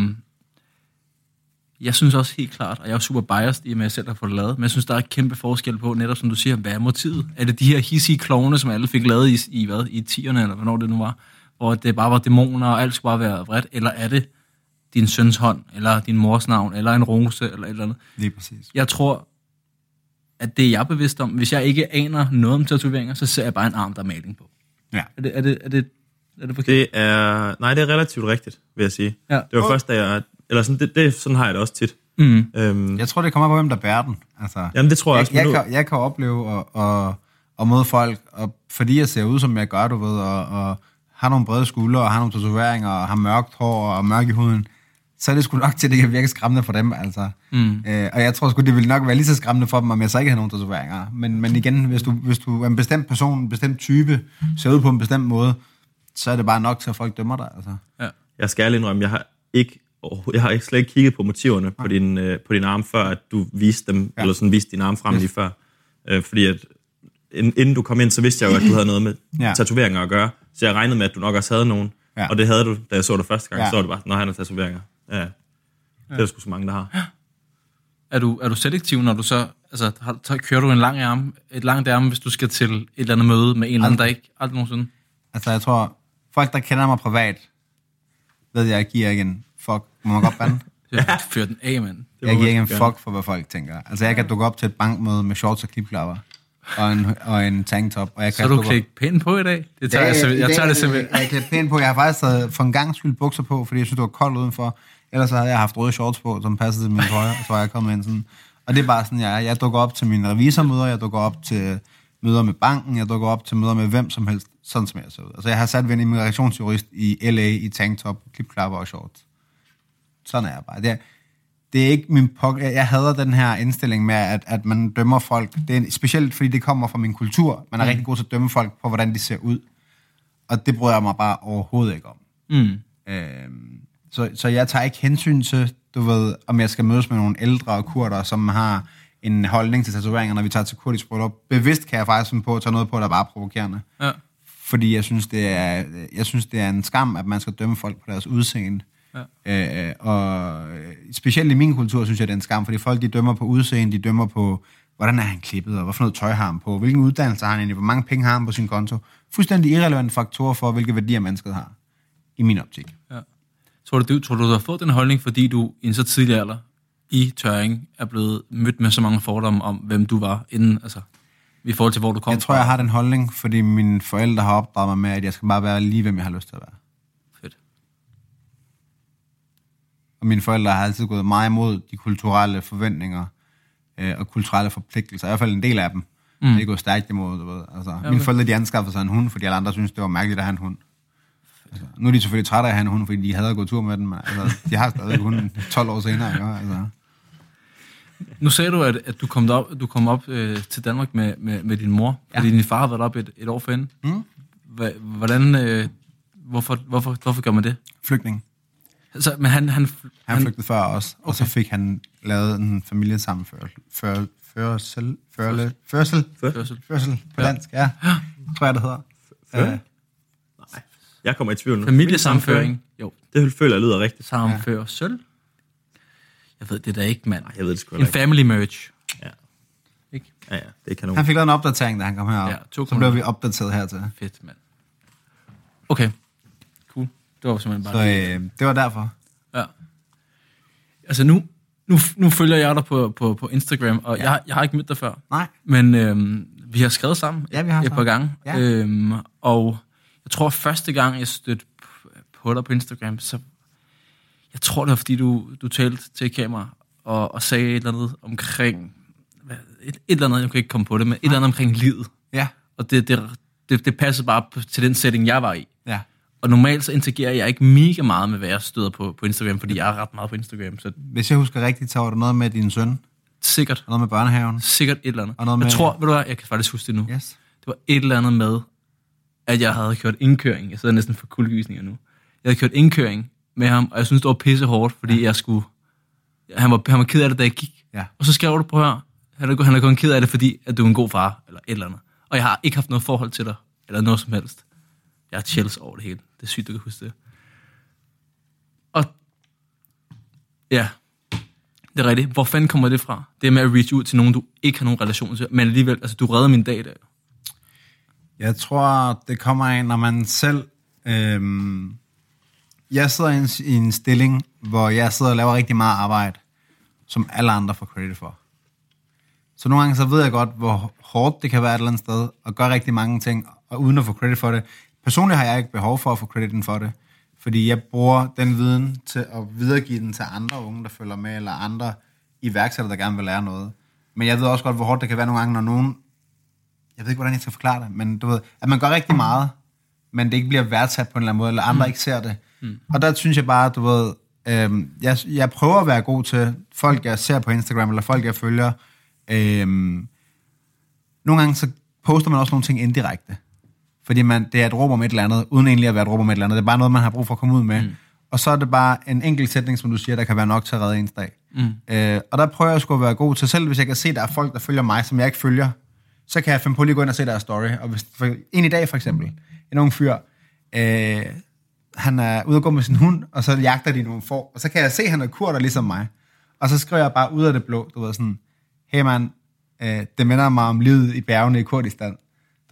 jeg synes også helt klart, og jeg er super biased i, at jeg selv har fået det lavet, men jeg synes, der er et kæmpe forskel på, netop som du siger, hvad er motivet? Er det de her hissige klovne, som alle fik lavet i, i hvad, i 10'erne, eller hvornår det nu var, hvor det bare var dæmoner, og alt skulle bare være vredt, eller er det din søns hånd, eller din mors navn, eller en rose, eller et eller andet? Lige præcis. Jeg tror, at det er jeg bevidst om. Hvis jeg ikke aner noget om tatoveringer, så ser jeg bare en arm, der er maling på. Ja. Er det, er det, er det, er det forkert? Det er... Nej, det er relativt rigtigt, vil jeg sige. Ja. Det var først, da jeg... Eller sådan, det, det, sådan har jeg det også tit. Mm. Øhm, Jeg tror, det kommer på, hvem der bærer den. Altså, Jamen, det tror jeg også. jeg, men jeg, nu- kan, jeg kan opleve at, at, at møde folk, og fordi jeg ser ud, som jeg gør, du ved, og, og har nogle brede skuldre, og har nogle tatoveringer, og har mørkt hår og mørk i huden, så er det sgu nok til, at det kan virke skræmmende for dem, altså. Mm. Øh, og jeg tror sgu, det ville nok være lige så skræmmende for dem, om jeg så ikke havde nogen tatoveringer. Men, men igen, hvis du, hvis du er en bestemt person, en bestemt type, ser ud på en bestemt måde, så er det bare nok til, at folk dømmer dig, altså. Ja. Jeg skal ærligt indrømme, jeg har ikke jeg har ikke slet ikke kigget på motiverne på din, øh, på din arm, før at du viste dem, ja. eller sådan viste din arm frem lige før. Øh, fordi at ind- inden du kom ind, så vidste jeg jo, at du havde noget med ja. Ja. tatoveringer at gøre. Så jeg regnede med, at du nok også havde nogen. Ja. Ja. Og det havde du, da jeg så dig første gang. Ja. Ja. Så var det bare, når han har tatoveringer. Ja. Det er der sgu så mange, der har. Er, du, er du selektiv, når du så... Altså, har, så kører du en lang arm, et langt ærme, hvis du skal til et eller andet møde med en eller anden, der ikke aldrig nogensinde... Altså, jeg tror, folk, der kender mig privat, ved jeg, jeg giver ikke en fuck. Må man godt bande? Ja. Fyr den af, mand. Det jeg giver ikke en fuck for, hvad folk tænker. Altså, jeg kan dukke op til et bankmøde med shorts og klipklapper, og en, og en tanktop, og jeg Så kan er du klædt pænt på i dag? Det tager jeg, simpelthen- jeg tager det simpelthen... Jeg er klædt pænt på. Jeg har faktisk taget for en gang skyld bukser på, fordi jeg synes, det var koldt udenfor. Ellers så havde jeg haft røde shorts på, som passede til min trøje, så var jeg kommet ind sådan. Og det er bare sådan, jeg, jeg dukker op til mine revisormøder, jeg dukker op til møder med banken, jeg dukker op til møder med hvem som helst, sådan som jeg ser ud. Altså jeg har sat ved en immigrationsjurist i LA i tanktop, klipklapper og shorts. Sådan er jeg bare. Det er, det er ikke min pok- jeg hader den her indstilling med, at, at man dømmer folk. Det er specielt, fordi det kommer fra min kultur. Man er mm. rigtig god til at dømme folk på, hvordan de ser ud. Og det bryder jeg mig bare overhovedet ikke om. Mm. Øhm, så, så jeg tager ikke hensyn til, du ved, om jeg skal mødes med nogle ældre kurder, som har en holdning til tatoveringer, når vi tager til kurdisk bryllup. Bevidst kan jeg faktisk finde på at tage noget på, der er bare provokerende. Ja. Fordi jeg synes, det er, jeg synes, det er en skam, at man skal dømme folk på deres udseende. Ja. Øh, og øh, specielt i min kultur, synes jeg, det er en skam, fordi folk, de dømmer på udseende, de dømmer på, hvordan er han klippet, og hvad for noget tøj har han på, hvilken uddannelse har han egentlig, hvor mange penge har han på sin konto. Fuldstændig irrelevante faktorer for, hvilke værdier mennesket har, i min optik. Ja. Tror du, du, tror du, du har fået den holdning, fordi du i en så tidlig alder i Tøring er blevet mødt med så mange fordomme om, hvem du var inden, altså i forhold til, hvor du kommer Jeg tror, jeg har den holdning, fordi mine forældre har opdraget mig med, at jeg skal bare være lige, hvem jeg har lyst til at være. Fedt. Og mine forældre har altid gået meget imod de kulturelle forventninger øh, og kulturelle forpligtelser. I hvert fald en del af dem. Mm. Det er gået stærkt imod, du ved. Altså, okay. Mine forældre, de anskaffede sig en hund, fordi alle andre synes det var mærkeligt at have en hund. Altså, nu er de selvfølgelig trætte af at have en hund, fordi de havde at tur med den. Men, altså, de har stadig hunden 12 år senere. Ikke? Altså. Nu sagde du, at, at du kom op, du kom op øh, til Danmark med, med, med din mor, ja. fordi din far har været op et, et år forinden. Mm. Hvordan, øh, hvorfor, hvorfor, hvorfor gør man det? Flygtning. Altså, men han, han, Han flygtede før os, og så fik han lavet en familiesammenførsel. Før, førsel, førle, førsel, Førsel. førsel på dansk, ja. Tror jeg, det hedder. Før? Øh, Jeg kommer i tvivl nu. familiesamføring. Jo, Det føler jeg lyder rigtigt. samførsel. Jeg ved det da ikke, mand. Jeg ved det sgu En ikke. family merge. Ja. Ikke? Ja, ja, det er kanon. Han fik lavet en opdatering, da han kom herop. Ja, to så blev vi opdateret hertil. Fedt, mand. Okay, cool. Det var simpelthen bare Så det. øh, det var derfor. Ja. Altså nu, nu, nu følger jeg dig på, på, på Instagram, og ja. jeg, jeg har ikke mødt dig før. Nej. Men øhm, vi har skrevet sammen Ja, vi har et par sammen. gange. Ja. Øhm, og jeg tror, første gang, jeg stødte på dig på Instagram, så jeg tror, det var, fordi du, du talte til et kamera og, og sagde et eller andet omkring, hvad, et, et eller andet, jeg kan ikke komme på det, men et eller andet omkring livet. Ja. Og det, det, det, det passede bare til den setting, jeg var i. Ja. Og normalt så interagerer jeg ikke mega meget med, hvad jeg støder på på Instagram, fordi jeg er ret meget på Instagram. Så Hvis jeg husker rigtigt, så var der noget med din søn, sikkert, og noget med børnehaven. sikkert et eller andet. Og noget jeg med- tror, ved du hvad, jeg kan faktisk huske det nu. Yes. Det var et eller andet med, at jeg havde kørt indkøring. Jeg sidder næsten for kuldegysninger nu. Jeg havde kørt indkøring med ham, og jeg synes, det var pisse hårdt, fordi ja. jeg skulle... Han var, han var ked af det, da jeg gik. Ja. Og så skrev du på her, han er, han er kun ked af det, fordi at du er en god far, eller et eller andet. Og jeg har ikke haft noget forhold til dig, eller noget som helst. Jeg er chills over det hele. Det er sygt, du kan huske det. Og ja, det er rigtigt. Hvor fanden kommer det fra? Det er med at reach ud til nogen, du ikke har nogen relation til, men alligevel, altså du redder min dag der. Jeg tror, det kommer af, når man selv... Øhm, jeg sidder i en, i en stilling, hvor jeg sidder og laver rigtig meget arbejde, som alle andre får credit for. Så nogle gange så ved jeg godt, hvor hårdt det kan være et eller andet sted, og gøre rigtig mange ting, og uden at få credit for det. Personligt har jeg ikke behov for at få crediten for det, fordi jeg bruger den viden til at videregive den til andre unge, der følger med, eller andre iværksættere, der gerne vil lære noget. Men jeg ved også godt, hvor hårdt det kan være nogle gange, når nogen jeg ved ikke, hvordan jeg skal forklare det, men du ved, at man gør rigtig meget, men det ikke bliver værdsat på en eller anden måde, eller andre mm. ikke ser det. Mm. Og der synes jeg bare, du ved, øhm, jeg, jeg prøver at være god til folk, jeg ser på Instagram, eller folk, jeg følger. Øhm, nogle gange så poster man også nogle ting indirekte. Fordi man, det er et råb om et eller andet, uden egentlig at være et råb om et eller andet. Det er bare noget, man har brug for at komme ud med. Mm. Og så er det bare en enkelt sætning, som du siger, der kan være nok til at redde ens dag. Mm. Øh, og der prøver jeg sgu at være god til, selv hvis jeg kan se, at der er folk, der følger mig, som jeg ikke følger, så kan jeg finde på lige at gå ind og se deres story. Og hvis, for, en i dag for eksempel, en ung fyr, øh, han er ude at gå med sin hund, og så jagter de nogle får, og så kan jeg se, at han er kurder ligesom mig. Og så skriver jeg bare ud af det blå, du ved sådan, hey man, øh, det minder mig om livet i bjergene i Kurdistan.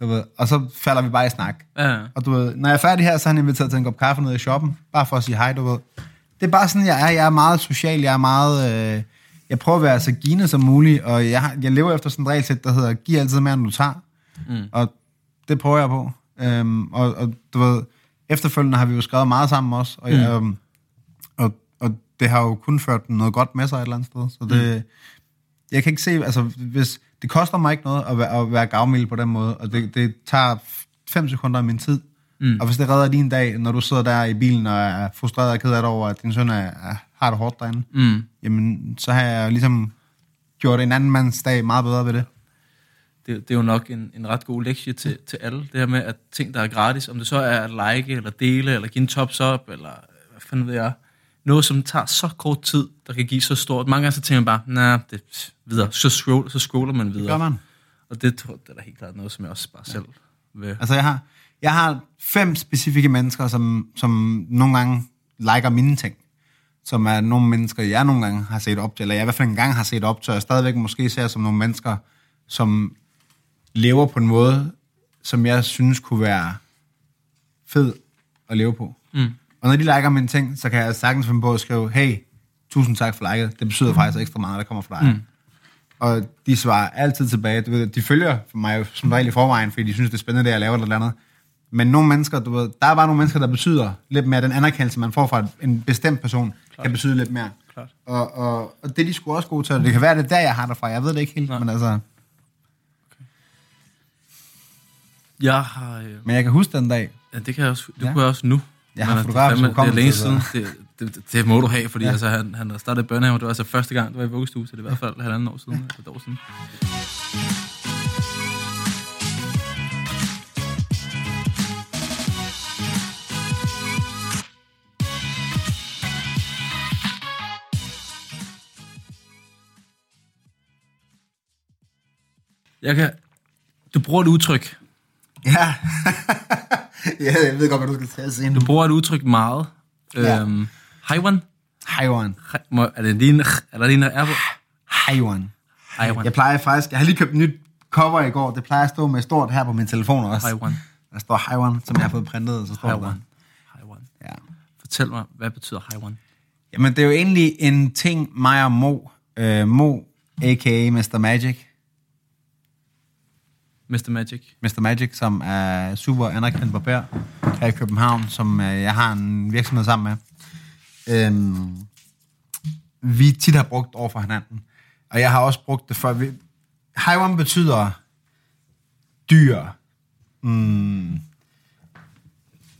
Du ved, og så falder vi bare i snak. Ja. Og du ved, når jeg er færdig her, så er han inviteret til en kop kaffe nede i shoppen, bare for at sige hej, du ved. Det er bare sådan, jeg er. Jeg er meget social, jeg er meget... Øh, jeg prøver at være så givende som muligt, og jeg, har- jeg lever efter sådan et regelsæt, der hedder, giv altid mere, end du tager. Mm. Og det prøver jeg på. Øhm, og, og du ved, efterfølgende har vi jo skrevet meget sammen også, og, mm. jeg, øhm, og, og det har jo kun ført noget godt med sig et eller andet sted. Så det, mm. jeg kan ikke se, altså hvis, det koster mig ikke noget at være, at være gavmild på den måde, og det, det tager fem sekunder af min tid. Mm. Og hvis det redder din dag, når du sidder der i bilen og er frustreret og ked af det over, at din søn er, er, har det hårdt derinde, Mm. jamen så har jeg ligesom gjort en anden mands dag meget bedre ved det. Det, det er jo nok en, en ret god lektie til, til alle. Det her med, at ting, der er gratis, om det så er at like, eller dele, eller give en tops up, eller hvad fanden ved jeg, noget, som tager så kort tid, der kan give så stort. Mange gange så tænker man bare, nej, det er videre. Så, scroll, så scroller man videre. Gør man? Og det, tror- det er da helt klart noget, som jeg også bare selv vil. Altså, jeg har, jeg har fem specifikke mennesker, som, som nogle gange liker mine ting. Som er nogle mennesker, jeg nogle gange har set op til, eller jeg i hvert fald en gang har set op til, og jeg stadigvæk måske ser som nogle mennesker, som lever på en måde, som jeg synes kunne være fed at leve på. Mm. Og når de liker mine ting, så kan jeg sagtens finde på at skrive, hey, tusind tak for liket. Det betyder faktisk ekstra meget, det kommer fra dig. Mm. Og de svarer altid tilbage. Du ved, de følger mig som regel i forvejen, fordi de synes, det er spændende, det jeg laver eller et eller andet. Men nogle mennesker, du ved, der er bare nogle mennesker, der betyder lidt mere, den anerkendelse, man får fra en bestemt person, Klart. kan betyde lidt mere. Klart. Og, og, og det er de sgu også gode til. Det kan være, det er der, jeg har det fra. Jeg ved det ikke helt, Nej. men altså... Jeg har... Øh, Men jeg kan huske den dag. ja, det kan jeg også, det Ja. kunne jeg også nu. Jeg har Men, fotografisk det, er det er længe siden. Det, det, det, må du have, fordi Ja. altså, han, han i børnehave. Det var altså første gang, du var i vuggestue, så det er i hvert fald halvanden år siden. Et år siden. Jeg kan... Du bruger et udtryk. Ja. ja, jeg ved godt, hvad du skal tage senere. Du bruger et udtryk meget. Ja. Øhm, Haiwan. Haiwan. Er det lige en... Eller lige en er på? Haiwan. Haiwan. Jeg plejer faktisk... Jeg har lige købt et nyt cover i går. Det plejer at stå med stort her på min telefon også. Haiwan. Der står Haiwan, som jeg har fået printet, og så står der. Haiwan. Haiwan. Ja. Fortæl mig, hvad betyder Haiwan? Jamen, det er jo egentlig en ting, mig og Mo, øh, Mo, a.k.a. Mr. Magic, Mr. Magic. Mr. Magic, som er super anerkendt barber her i København, som øh, jeg har en virksomhed sammen med. Øhm, vi tit har brugt over for hinanden. Og jeg har også brugt det før. Vi, Haiwan betyder dyr. Mm.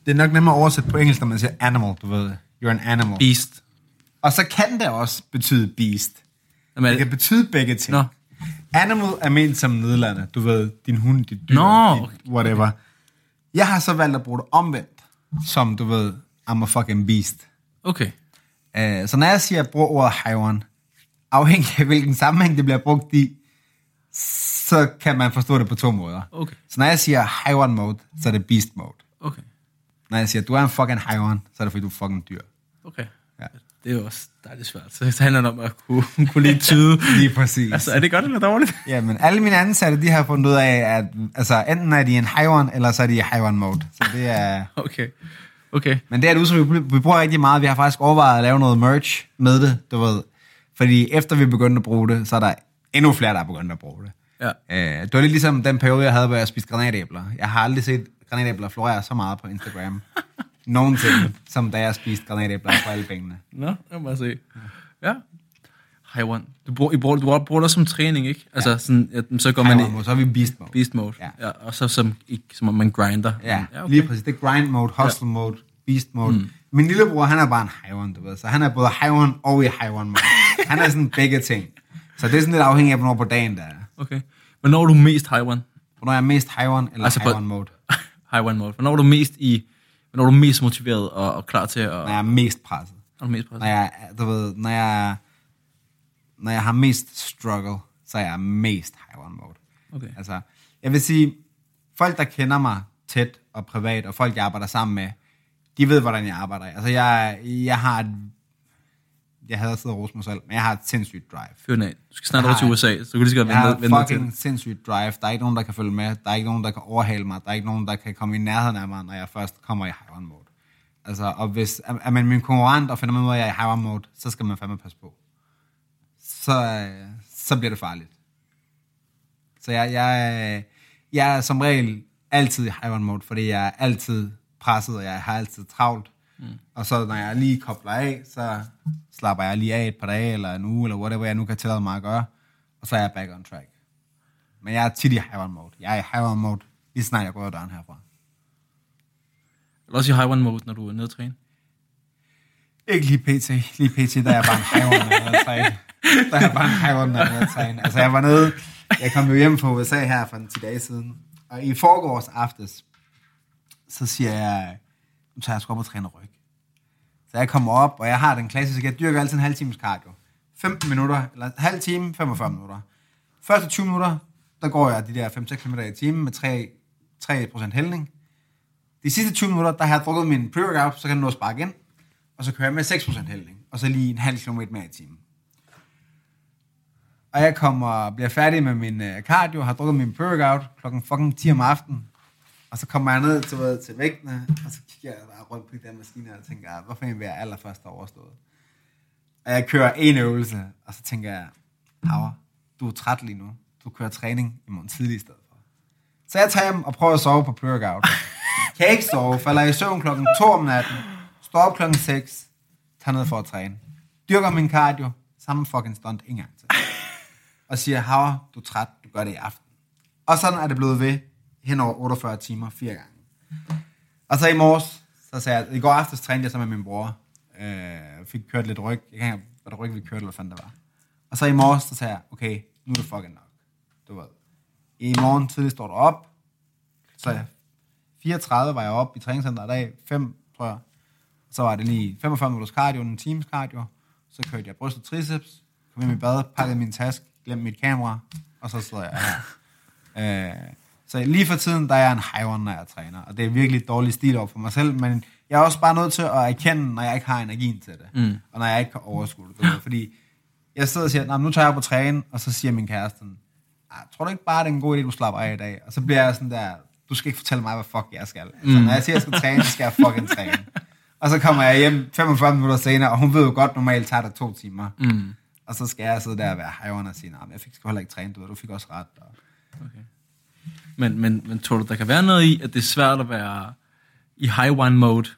Det er nok nemmere at oversætte på engelsk, når man siger animal, du ved. You're an animal. Beast. Og så kan det også betyde beast. Jamen, Det kan betyde begge ting. Nå. Animal er ment som nedladende. Du ved, din hund, dit dyr, Nå, dit whatever. Jeg har så valgt at bruge det omvendt, som du ved, I'm a fucking beast. okay. Uh, så når jeg siger, at jeg bruger ordet haiwan, afhængig af hvilken sammenhæng det bliver brugt i, så kan man forstå det på to måder. Okay. Så når jeg siger haiwan mode, så er det beast mode. Okay. Når jeg siger, du er en fucking haiwan, så er det fordi, du er fucking dyr. Okay. Det er jo også dejligt svært. Så det handler om at kunne, kunne lige tyde. Lige præcis. altså, er det godt eller dårligt? Ja, men alle mine ansatte, de har fundet ud af, at altså, enten er de en haiwan, eller så er de i haiwan mode. Så det er... Okay. Okay. Men det er et udtryk, vi, vi bruger rigtig meget. Vi har faktisk overvejet at lave noget merch med det, du ved. Fordi efter vi begyndte at bruge det, så er der endnu flere, der er begyndt at bruge det. Ja. Øh, det var lidt ligesom den periode, jeg havde, hvor jeg spiste granatæbler. Jeg har aldrig set granatæbler florere så meget på Instagram. Nogensinde, som da jeg spiste granatæbler på alle pengene. Nå, det må jeg se. Ja. Haiwan. Du bruger, I bruger, du bruger, bruger det som træning, ikke? Altså, ja. sådan, at, så går man i mode, så er vi beast mode. beast mode. Ja. ja og så som, i, som om man grinder. Ja, ja okay. lige præcis. Det er grind mode, hustle ja. mode, beast mode. Mm. Min lillebror, han er bare en haiwan, du ved. Så han er både haiwan og i haiwan mode. han er sådan begge ting. Så det er sådan lidt afhængigt af, hvornår på dagen der er. Okay. Hvornår er du mest Haiwan? Hvornår er jeg mest haiwan eller Altså haiwan mode? Haiwan mode. Hvornår er du mest i... Er du mest motiveret og, og klar til at... Når jeg er mest presset. er du mest presset? Når jeg, er- du ved, når jeg, når jeg har mest struggle, så er jeg mest haiwan mode. Okay. Altså, jeg vil sige, folk, der kender mig tæt og privat, og folk, jeg arbejder sammen med, de ved, hvordan jeg arbejder. Altså, jeg, jeg har et, jeg havde siddet og rose mig selv, men jeg har et sindssygt drive. Fyr den af. Du skal snart Jeg over til har- USA, så du kan lige så godt Jeg har vente, vente til fucking sindssygt drive. Der er ikke nogen, der kan følge med. Der er ikke nogen, der kan overhale mig. Der er ikke nogen, der kan komme i nærheden af mig, når jeg først kommer i high mode. Altså, og hvis er, er man min konkurrent og finder ud af, at jeg er i high mode, så skal man fandme passe på. Så, øh, så bliver det farligt. Så jeg, jeg, jeg er som regel altid i high mode, fordi jeg er altid presset, og jeg har altid travlt. Mm. Og så når jeg lige kobler af, så slapper jeg lige af et par dage, eller en uge, eller whatever jeg nu kan tillade mig at gøre. Og så er jeg back on track. Men jeg er tit i high mode. Jeg er i high mode, lige snart jeg går døren herfra. Eller også i Haiwan mode, når du er nede at træne. Ikke lige pt. Lige pt, der er jeg bare en high når jeg er træne. Der er jeg bare en high når jeg træne. Altså jeg var nede, jeg kom jo hjem fra USA her for en 10 dage siden. Og i forgårs aftes, så siger jeg, nu tager jeg sgu op og træner ryg. Så jeg kommer op, og jeg har den klassiske, jeg dyrker altid en halv times cardio. 15 minutter, eller halv time, 45 minutter. Første 20 minutter, der går jeg de der 5-6 km i timen med 3, 3% hældning. De sidste 20 minutter, der har jeg drukket min pre-workout, så kan den nå at sparke ind. Og så kører jeg med 6% hældning. Og så lige en halv kilometer mere i timen. Og jeg kommer, bliver færdig med min øh, cardio, har drukket min pre-workout klokken fucking 10 om aftenen. Og så kommer jeg ned til, ved, til vægtene, og så kigger jeg bare rundt på de der maskiner og tænker, ah, hvorfor en vil jeg allerførst have overstået? Og jeg kører en øvelse, og så tænker jeg, Power, du er træt lige nu. Du kører træning i morgen tidlig i stedet for. Så jeg tager hjem og prøver at sove på workout. Kan ikke sove, falder i søvn klokken 2 om natten, står op klokken 6, tager ned for at træne. Dyrker min cardio, samme fucking stunt en gang til. Og siger, Hauer, du er træt, du gør det i aften. Og sådan er det blevet ved hen over 48 timer, fire gange. Og så i morges, så sagde jeg, i går aftes trænede jeg så med min bror. Øh, fik kørt lidt ryg. Jeg kan ikke hvad der ryg vi kørte, eller fanden det var. Og så i morges, så sagde jeg, okay, nu er det fucking nok. Du ved. I morgen tidligt står du op. Så jeg 34 var jeg op i træningscenteret i dag. 5, tror jeg. Så var det lige 45 minutters cardio, en times cardio. Så kørte jeg bryst og triceps. Kom hjem i bad, pakkede min taske, glemte mit kamera. Og så sidder jeg her. Øh, så lige for tiden, der er jeg en hejren, når jeg træner. Og det er virkelig dårlig stil over for mig selv. Men jeg er også bare nødt til at erkende, når jeg ikke har energien til det. Mm. Og når jeg ikke kan overskue det. ved. Fordi jeg sidder og siger, "Nå, men nu tager jeg på træne, og så siger min kæreste, "Ah, tror du ikke bare, det er en god idé, du slapper af i dag? Og så bliver jeg sådan der, du skal ikke fortælle mig, hvad fuck jeg skal. Altså, når jeg siger, jeg skal træne, så skal jeg fucking træne. Og så kommer jeg hjem 45 minutter senere, og hun ved jo godt, normalt tager det to timer. Mm. Og så skal jeg sidde der og være hejren og sige, nej, men jeg fik sgu heller ikke trænet, du, ved, du fik også ret. Og... Men, men, men tror du, der kan være noget i, at det er svært at være i high one mode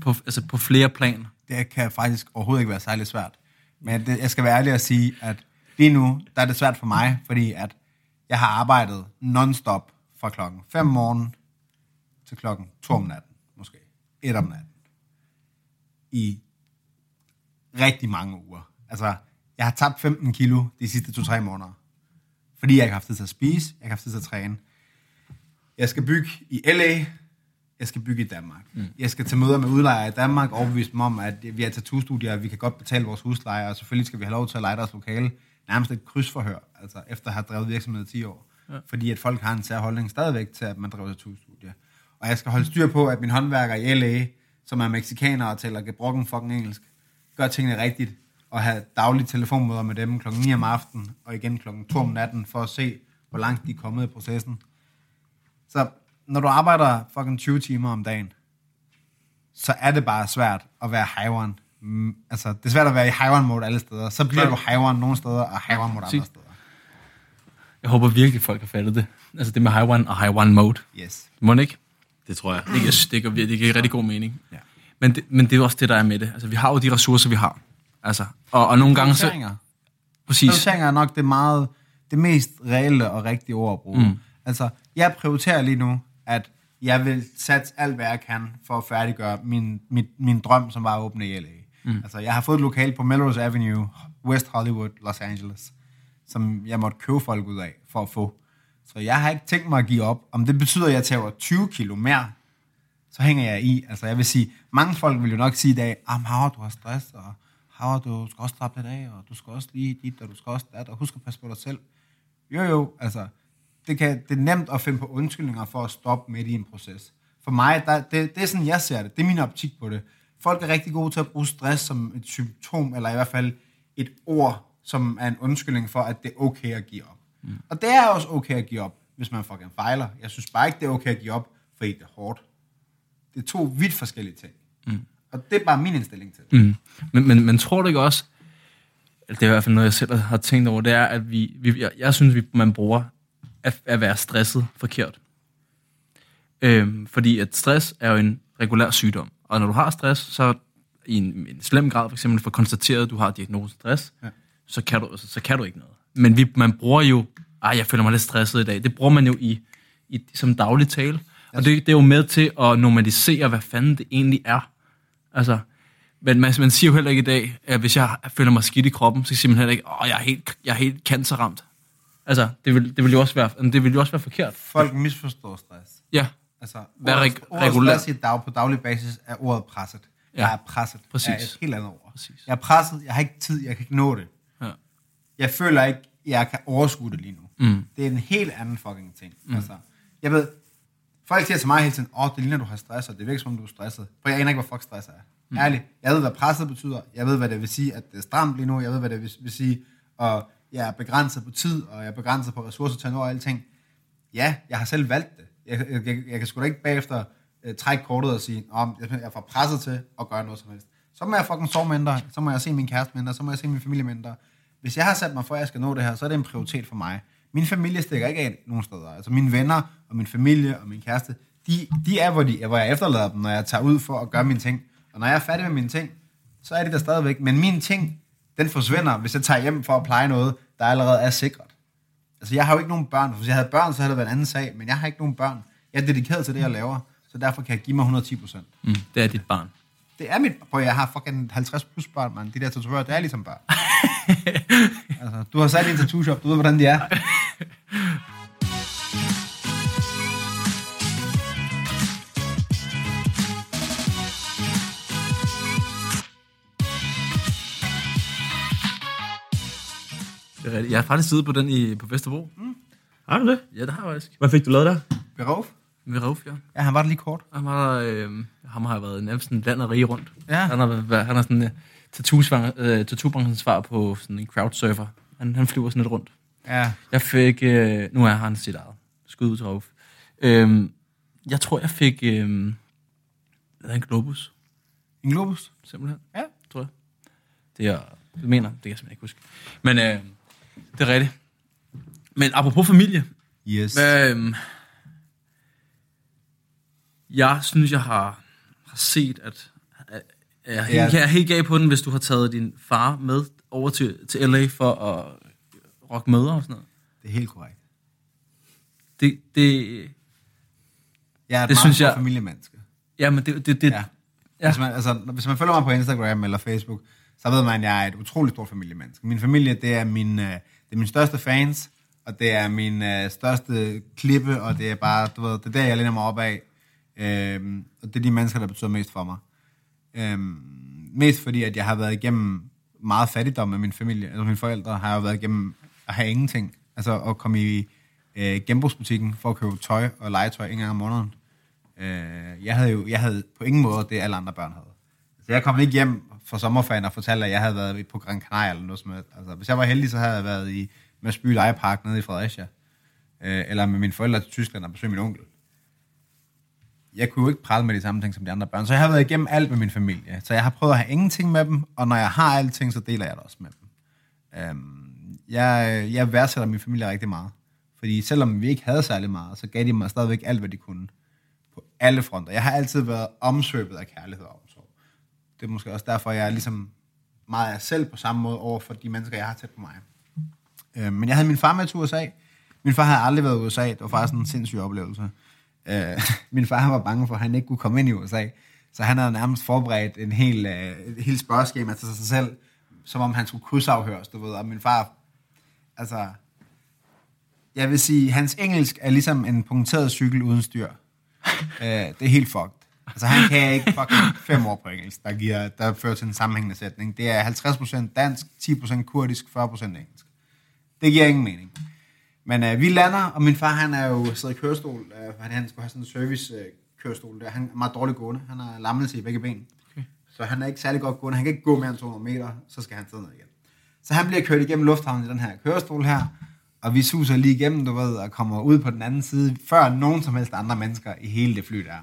på, altså på flere planer? Det kan faktisk overhovedet ikke være særlig svært. Men det, jeg skal være ærlig og sige, at lige nu, der er det svært for mig, fordi at jeg har arbejdet non-stop fra klokken 5 om morgenen til klokken 2 om natten, måske 1 om natten, i rigtig mange uger. Altså, jeg har tabt 15 kilo de sidste 2-3 måneder, fordi jeg ikke har haft tid til at spise, jeg har haft tid til at træne. Jeg skal bygge i LA, jeg skal bygge i Danmark. Mm. Jeg skal tage møder med udlejere i Danmark, overbevise dem om, at vi er tattoo-studier, vi kan godt betale vores husleje, og selvfølgelig skal vi have lov til at lege deres lokale. Nærmest et krydsforhør, altså efter at have drevet virksomhed i 10 år. Ja. Fordi at folk har en særholdning stadigvæk til, at man driver tattoo-studier. Og jeg skal holde styr på, at min håndværker i LA, som er meksikaner og taler gebrokken fucking engelsk, gør tingene rigtigt, og have daglige telefonmøder med dem klokken 9 om aftenen, og igen klokken 2 om natten, for at se, hvor langt de er kommet i processen. Så når du arbejder fucking 20 timer om dagen, så er det bare svært at være high one. Mm, altså, det er svært at være i high one mode alle steder. Så bliver Ja. du high one nogle steder, og high one mode andre steder. Jeg håber virkelig, folk har fattet det. Altså det med high one og high one mode. Yes. Må ikke? Det tror jeg. Det giver, det giver, det giver rigtig god mening. Ja. Men det, men det er også det, der er med det. Altså, vi har jo de ressourcer, vi har. Altså, og, og nogle gange så... Præcis. Prioriteringer er nok det meget, det mest reelle og rigtige ord at bruge. Mm. Altså, jeg prioriterer lige nu, at jeg vil satse alt, hvad jeg kan, for at færdiggøre min, min, min drøm, som var at åbne i LA. Mm. Altså, jeg har fået et lokal på Melrose Avenue, West Hollywood, Los Angeles, som jeg måtte købe folk ud af for at få. Så jeg har ikke tænkt mig at give op. Om det betyder, at jeg tager 20 kilo mere, så hænger jeg i. Altså, jeg vil sige, mange folk vil jo nok sige i dag, ah, Havre, du har stress, og Havre, du skal også slappe lidt af, og du skal også lige dit, og du skal også dat, og husk at passe på dig selv. Jo, jo, altså, det, kan, det er nemt at finde på undskyldninger for at stoppe midt i en proces. For mig, der, det, det er sådan, jeg ser det. Det er min optik på det. Folk er rigtig gode til at bruge stress som et symptom, eller i hvert fald et ord, som er en undskyldning for, at det er okay at give op. Mm. Og det er også okay at give op, hvis man fucking fejler. Jeg synes bare ikke, det er okay at give op, fordi det er hårdt. Det er to vidt forskellige ting. Og det er bare min indstilling til det. Mm. Men, men, men tror du ikke også, eller det er i hvert fald noget, jeg selv har tænkt over, det er, at vi, vi jeg, jeg synes, vi, man bruger at, at være stresset forkert. Øhm, fordi at stress er jo en regulær sygdom. Og når du har stress, så i en, en slem grad for eksempel for konstateret, at du har diagnosen stress, ja. så, kan du, så, så kan du ikke noget. Men vi, man bruger jo, ej, jeg føler mig lidt stresset i dag. Det bruger man jo i, i som daglig tale. Og det, det er jo med til at normalisere, hvad fanden det egentlig er. Altså, men man, man siger jo heller ikke i dag, at hvis jeg føler mig skidt i kroppen, så siger man heller ikke, åh, jeg er helt, jeg er helt cancerramt. Altså, det vil, det vil jo også være, det vil jo også være forkert. Folk misforstår stress. Ja, Altså, Hvad ordet, reg- ordet regulær- stress i dag, på daglig basis er ordet presset. Ja. Jeg er presset. Præcis. er et helt andet ord. Præcis. Jeg er presset, jeg har ikke tid, jeg kan ikke nå det. ja. Jeg føler ikke, jeg kan overskue det lige nu. Mm. Det er en helt anden fucking ting. Mm. Altså, jeg ved, folk siger til mig hele tiden, åh, oh, det ligner, du har stress, og det virker som om, du er stresset. For jeg aner ikke, hvad fuck stress er. Mm. Ærligt, jeg ved, hvad presset betyder. Jeg ved, hvad det vil sige, at det er stramt lige nu. Jeg ved, hvad det vil, vil sige, og jeg er begrænset på tid, og jeg er begrænset på ressourcer til at nå alting. Ja, jeg har selv valgt det. Jeg, jeg, jeg, jeg kan sgu da ikke bagefter uh, trække kortet og sige, om jeg er for presset til at gøre noget som helst. Så må jeg fucking sove mindre, så må jeg se min kæreste mindre, så må jeg se min familie mindre. Hvis jeg har sat mig for, at jeg skal nå det her, så er det en prioritet for mig. Min familie stikker ikke af nogen steder. Altså mine venner og min familie og min kæreste, de, de er, hvor, de, hvor jeg efterlader dem, når jeg tager ud for at gøre mine ting. Og når jeg er færdig med mine ting, så er de der stadigvæk. Men mine ting, den forsvinder, hvis jeg tager hjem for at pleje noget, der allerede er sikret. Altså, jeg har jo ikke nogen børn. Hvis jeg havde børn, så havde det været en anden sag. Men jeg har ikke nogen børn. Jeg er dedikeret til det, jeg laver. Så derfor kan jeg give mig 110 procent. Mm, det er dit barn. Det er mit... Prøv, jeg har fucking 50 plus børn, mand. De der tatovører, det er ligesom børn. altså, du har sat en tattoo shop, du ved, hvordan de er. Jeg har faktisk siddet på den i, på Vesterbro. Mm. Har du det? Ja, det har jeg faktisk. Hvad fik du lavet der? Berov? Rauf, ja. Ja, han var der lige kort. Han, var der, øh, ham har jeg været nærmest sådan land og rige rundt. Ja. Han har, været- han er sådan øh, tattoo-branchens svar på sådan en crowdsurfer. Han, han flyver sådan lidt rundt. Ja. Jeg fik, øh, nu er han sit eget. Skud ud til Rauf. Øhm, jeg tror, jeg fik øh, lavet en globus, En globus? simpelthen. Ja. Tror jeg. Det er, jeg mener, det kan jeg simpelthen ikke huske. Men øh, det er rigtigt. Men apropos familie, Yes. hvad, øh, jeg synes, jeg har, har set, at jeg, er helt, Ja. jeg er helt gal på den, hvis du har taget din far med over til, til LA for at rocke møder og sådan noget. Det er helt korrekt. Det, det, Jeg er et Det meget synes jeg- familiemenneske. jamen, det, det, det Ja. Ja. Hvis, man, altså, hvis man følger mig på Instagram eller Facebook, så ved man, at jeg er et utroligt stort familiemenneske. Min familie, det er min, øh, det er min største fans, og det er min øh, største klippe, og det er bare, du ved, det er der, jeg læner mig op af. Øhm, og det er de mennesker, der betyder mest for mig. Øhm, mest fordi, at jeg har været igennem meget fattigdom med min familie. Altså mine forældre har jo været igennem at have ingenting. Altså at komme i øh, genbrugsbutikken for at købe tøj og legetøj en gang om måneden. Øh, jeg havde jo jeg havde på ingen måde det, alle andre børn havde. Så jeg kom ikke hjem fra sommerferien og fortalte, at jeg havde været på Gran Canaria eller noget som helst. Altså, hvis jeg var heldig, så havde jeg været i Madsby Lejepark nede i Fredericia. Øh, eller med mine forældre til Tyskland og besøge min onkel. Jeg kunne jo ikke prale med de samme ting som de andre børn. Så jeg har været igennem alt med min familie. Så jeg har prøvet at have ingenting med dem, og når jeg har alting, så deler jeg det også med dem. Øhm, jeg, jeg værdsætter min familie rigtig meget. Fordi selvom vi ikke havde særlig meget, så gav de mig stadigvæk alt, hvad de kunne. På alle fronter. Jeg har altid været omsøbet af kærlighed og omsorg. Det er måske også derfor, jeg er ligesom meget af selv på samme måde over for de mennesker, jeg har tæt på mig. Øh, men jeg havde min far med til USA. Min far havde aldrig været i USA. Det var faktisk en sindssyg oplevelse. Øh, min far var bange for, at han ikke kunne komme ind i USA. Så han havde nærmest forberedt en hel, øh, et helt spørgeskema til sig selv, som om han skulle krydsafhøres, du ved. Og min far, altså, jeg vil sige, hans engelsk er ligesom en punkteret cykel uden styr. øh, det er helt fucked. Altså, han kan ikke fucking fem år på engelsk, der, giver, der fører til en sammenhængende sætning. Det er 50% dansk, 10% kurdisk, 40% engelsk. Det giver ingen mening. Men øh, vi lander, og min far, han er jo siddet i kørestol. Øh, han, han skulle have sådan en service øh, kørestol der. Han er meget dårligt gående. Han har lammelse i begge ben. Okay. Så han er ikke særlig godt gående. Han kan ikke gå mere end 200 meter, så skal han sidde ned igen. Så han bliver kørt igennem lufthavnen i den her kørestol her, og vi suser lige igennem, du ved, og kommer ud på den anden side, før nogen som helst andre mennesker i hele det fly der.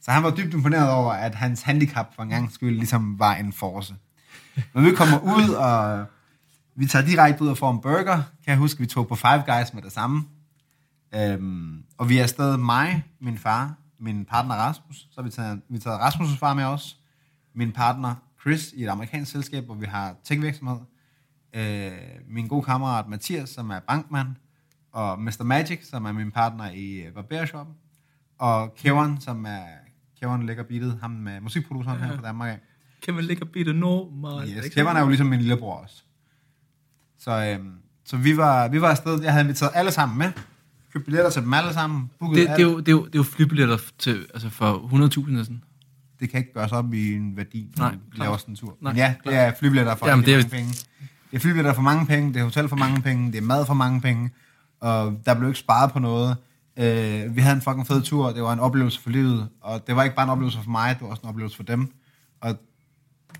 Så han var dybt imponeret over, at hans handicap for en gang skyld ligesom var en force. Men vi kommer ud, og vi tager direkte ud og får en burger. Kan jeg huske, vi tog på Five Guys med det samme. Øhm, og vi er afsted mig, min far, min partner Rasmus. Så har vi taget, vi taget Rasmus' far med os. Min partner Chris i et amerikansk selskab, hvor vi har tech-virksomhed. Øh, min gode kammerat Mathias, som er bankmand. Og Mr. Magic, som er min partner i øh, barbershoppen. Og Kevin, som er... Kevin lægger beatet, ham med musikproduceren her fra Danmark af. Kan man ligge og bitte normal? Yes, Kevin er jo ligesom min lillebror også. Så, øhm, så vi, var, vi var afsted. Jeg havde inviteret alle sammen med. Købt billetter til dem alle sammen. Det, det, er jo, det, er jo, det er jo flybilletter til, altså for 100.000 næsten. det kan ikke gøres op i en værdi, når Nej, vi laver sådan en tur. Nej, Men ja, det er flybilletter for Jamen, det er- mange penge. Det er flybilletter for mange penge, det er hotel for mange penge, det er mad for mange penge, og der blev ikke sparet på noget. Øh, vi havde en fucking fed tur, det var en oplevelse for livet, og det var ikke bare en oplevelse for mig, det var også en oplevelse for dem. Og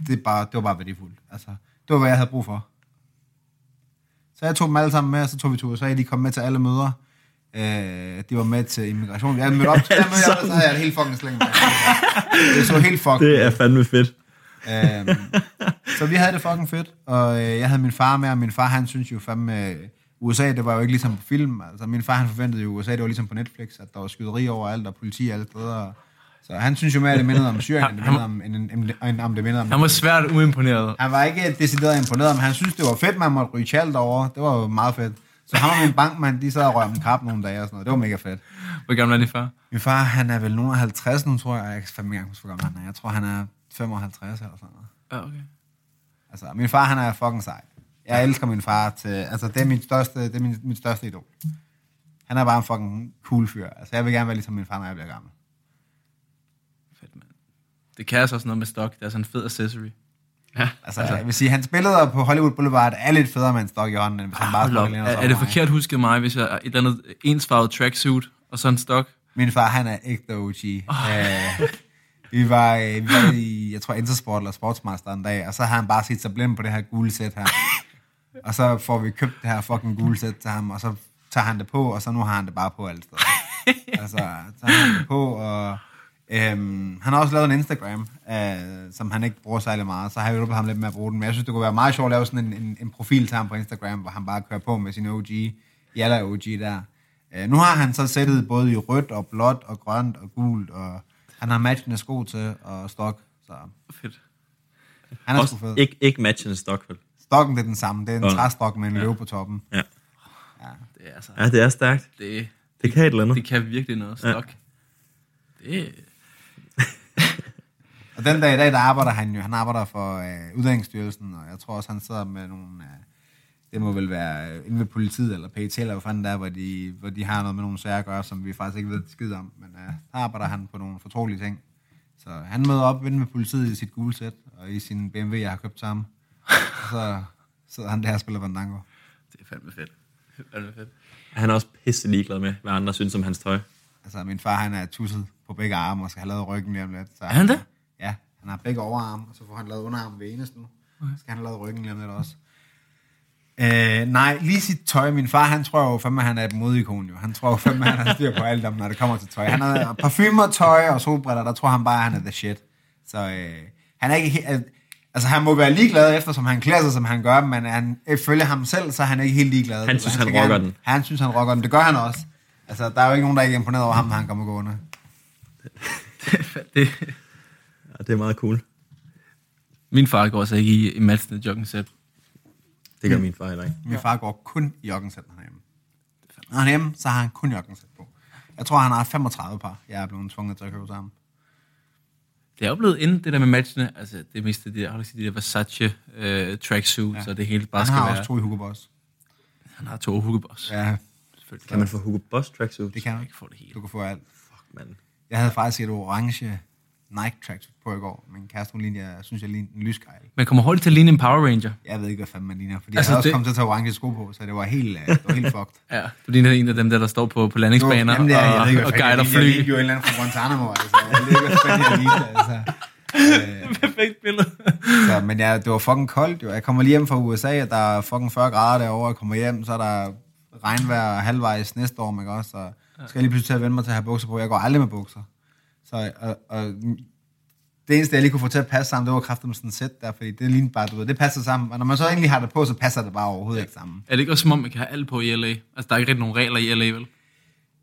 det, er bare, det var bare værdifuldt. Altså, det var, hvad jeg havde brug for. Så jeg tog dem alle sammen med, og så tog vi til USA. De kom med til alle møder. Øh, de var med til immigration. Jeg mødte op til der møde, så havde jeg et helt fucking slæng. Det så helt fucking Det er fandme fedt. øhm, så vi havde det fucking fedt, og øh, jeg havde min far med, og min far, han synes jo fandme, USA, det var jo ikke ligesom på film. Altså, min far, han forventede jo, USA, det var ligesom på Netflix, at der var skyderi overalt, og politi alle steder. Så han synes jo mere, at det mindede om Syrien, end det mindede om, end, end, end, end det mindede om Han var svært uimponeret. han var ikke decideret imponeret, men han synes, det var fedt, man måtte ryge tjalt over. Det var jo meget fedt. Så ham og min bankmand, de sad og røg om kap nogle dage og sådan noget. Det var mega fedt. Hvor gammel er din far? Min far, han er vel nogen af 50 nu, tror jeg. Jeg kan fandme ikke huske, hvor gammel han er. Jeg tror, han er 55 eller sådan noget. Ja, okay. Altså, min far, han er fucking sej. Jeg elsker min far til... Altså, det er min største, det er min, min største idol. Han er bare en fucking cool fyr. Altså, jeg vil gerne være ligesom min far, når jeg bliver gammel. Det kan altså også noget med stok. Det er sådan en fed accessory. Ja. Altså, altså, jeg vil sige, hans billeder på Hollywood Boulevard er lidt federe med en stok i hånden, end hvis han bare og Er, er det forkert husket mig, hvis jeg er et eller andet ensfarvet tracksuit og så en stok? Min far, han er ægte OG. Oh. Øh, vi var, øh, vi var i, jeg tror, Intersport eller Sportsmaster en dag, og så har han bare set sig blind på det her gule sæt her. og så får vi købt det her fucking gule sæt til ham, og så tager han det på, og så nu har han det bare på alle steder. altså, så har han det på, og øhm, han har også lavet en Instagram, øh, som han ikke bruger særlig meget, så har jeg hjulpet ham lidt med at bruge den, men jeg synes, det kunne være meget sjovt at lave sådan en, en, en profil til ham på Instagram, hvor han bare kører på med sin OG, Jalla OG der. Øh, nu har han så sættet både i rødt og blåt og grønt og gult, og han har matchende sko til og stok, så Fedt. han er Også sgu fed. ikke, ikke matchende stok, vel? Stokken det er den samme, det er en Ja. træstok med en løve på toppen. Ja. Ja. Det er altså... ja, det er stærkt. Det, Det kan et eller andet. det kan virkelig noget stok. Det, Og den dag i dag, der arbejder han jo, han arbejder for øh, Uddannelsesstyrelsen, og jeg tror også, han sidder med nogle, øh, det må vel være øh, inde ved politiet, eller PET, eller hvad fanden der, hvor de, hvor de har noget med nogle sager at gøre, som vi faktisk ikke ved skid om, men øh, der arbejder han på nogle fortrolige ting. Så han møder op inde med politiet i sit gule sæt, og i sin BMW, jeg har købt sammen. Og så sidder han der og spiller Fandango. det er fandme fedt. Det er fandme fedt. Han er også pisse ligeglad med, hvad andre synes om hans tøj. Altså, min far, han er tusset på begge arme, og skal have lavet ryggen lige om lidt. Så Er han det? Han har begge overarme, og så får han lavet underarm ved eneste nu. Okay. Skal han have lavet ryggen lige om lidt også. Øh, nej, lige sit tøj. Min far, han tror jo fandme, han er et modikon jo. Han tror jo fandme, han har styr på alt om, når det kommer til tøj. Han har parfumer, tøj og solbriller, der tror han bare, han er the shit. Så øh, han er ikke helt... Altså, han må være ligeglad, eftersom han klæder sig, som han gør, men han, ifølge ham selv, så er han ikke helt ligeglad. Han synes, han skal rocker gerne- den. Han synes, han rocker den. Det gør han også. Altså, der er jo ikke nogen, der er ikke imponeret over ham, når han kommer gående. det, Det er meget cool. min far går altså ikke i, i matchende jogging set. Det gør min far heller ikke. Min far går kun i joggensæt, når han er hjemme. Når han er hjemme, så har han kun joggensæt på. Jeg tror, han har 35 par. Jeg er blevet tvunget til at købe sammen. Det er jo blevet inden, det der med matchene. Altså, det meste af de der, har du sige, de der Versace uh, tracksuit, ja. så det hele bare Han skal har være... også to i Hugo Boss. Han har to Hugo Boss. Ja. Kan man få Hugo Boss tracksuit? det kan ikke ikke. få det hele. Du kan få alt. Fuck, mand. Jeg havde faktisk et orange Nike tracksuit på i går. Min kæreste, hun lignede, jeg synes, jeg lignede en lyskejl. Man kommer hurtigt til at ligne en Power Ranger. Jeg ved ikke, hvad fanden man ligner, fordi Altså, jeg også det- kommet til at tage orange sko på, så det var helt, øh, det var helt fucked. Ja, du ligner en af dem der, der står på, på landingsbaner Jamen, det er, jeg og, ved ikke, og guider jeg lignede. Jeg fly. lignede jo en eller anden fra Guantanamo, altså. Jeg ved ikke, hvad fanden jeg lignede, altså. Øh, Perfekt billede. Så, men ja, det var fucking koldt jo. Jeg kommer lige hjem fra USA, og der er fucking 40 grader derovre. Jeg kommer hjem, så er der regnvejr halvvejs næste år, ikke også? Så skal jeg lige pludselig til at vende mig til at have bukser på. Jeg går aldrig med bukser. Så, og, og det eneste, jeg lige kunne få til at passe sammen, det var kraftigt med sådan et sæt der, fordi det lignede bare, du ved, det passer sammen. Og når man så egentlig har det på, så passer det bare overhovedet ja. ikke sammen. Er det ikke også som om, man kan have alt på i LA? Altså, der er ikke rigtig nogen regler i LA, vel?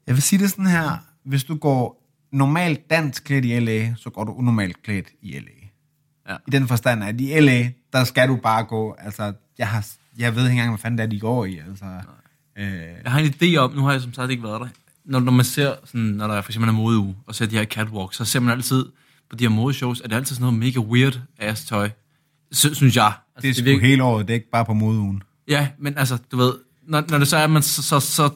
Jeg vil sige det sådan her. Hvis du går normalt dansk klædt i LA, så går du unormalt klædt i LA. Ja. I den forstand, at i LA, der skal du bare gå, altså, jeg, har, jeg ved ikke engang, hvad fanden det er, de går i, altså. Øh, Jeg har en idé om, nu har jeg som sagt ikke været der, når, når man ser, sådan, når der for eksempel er modeuge, og ser de her catwalks, så ser man altid på de her modeshows, at det er altid sådan noget mega weird ass tøj. Sy- synes jeg. Altså, det er sgu virker- hele året, det er ikke bare på modeugen. Ja, men altså, du ved, når, når det så er, at man så, så, så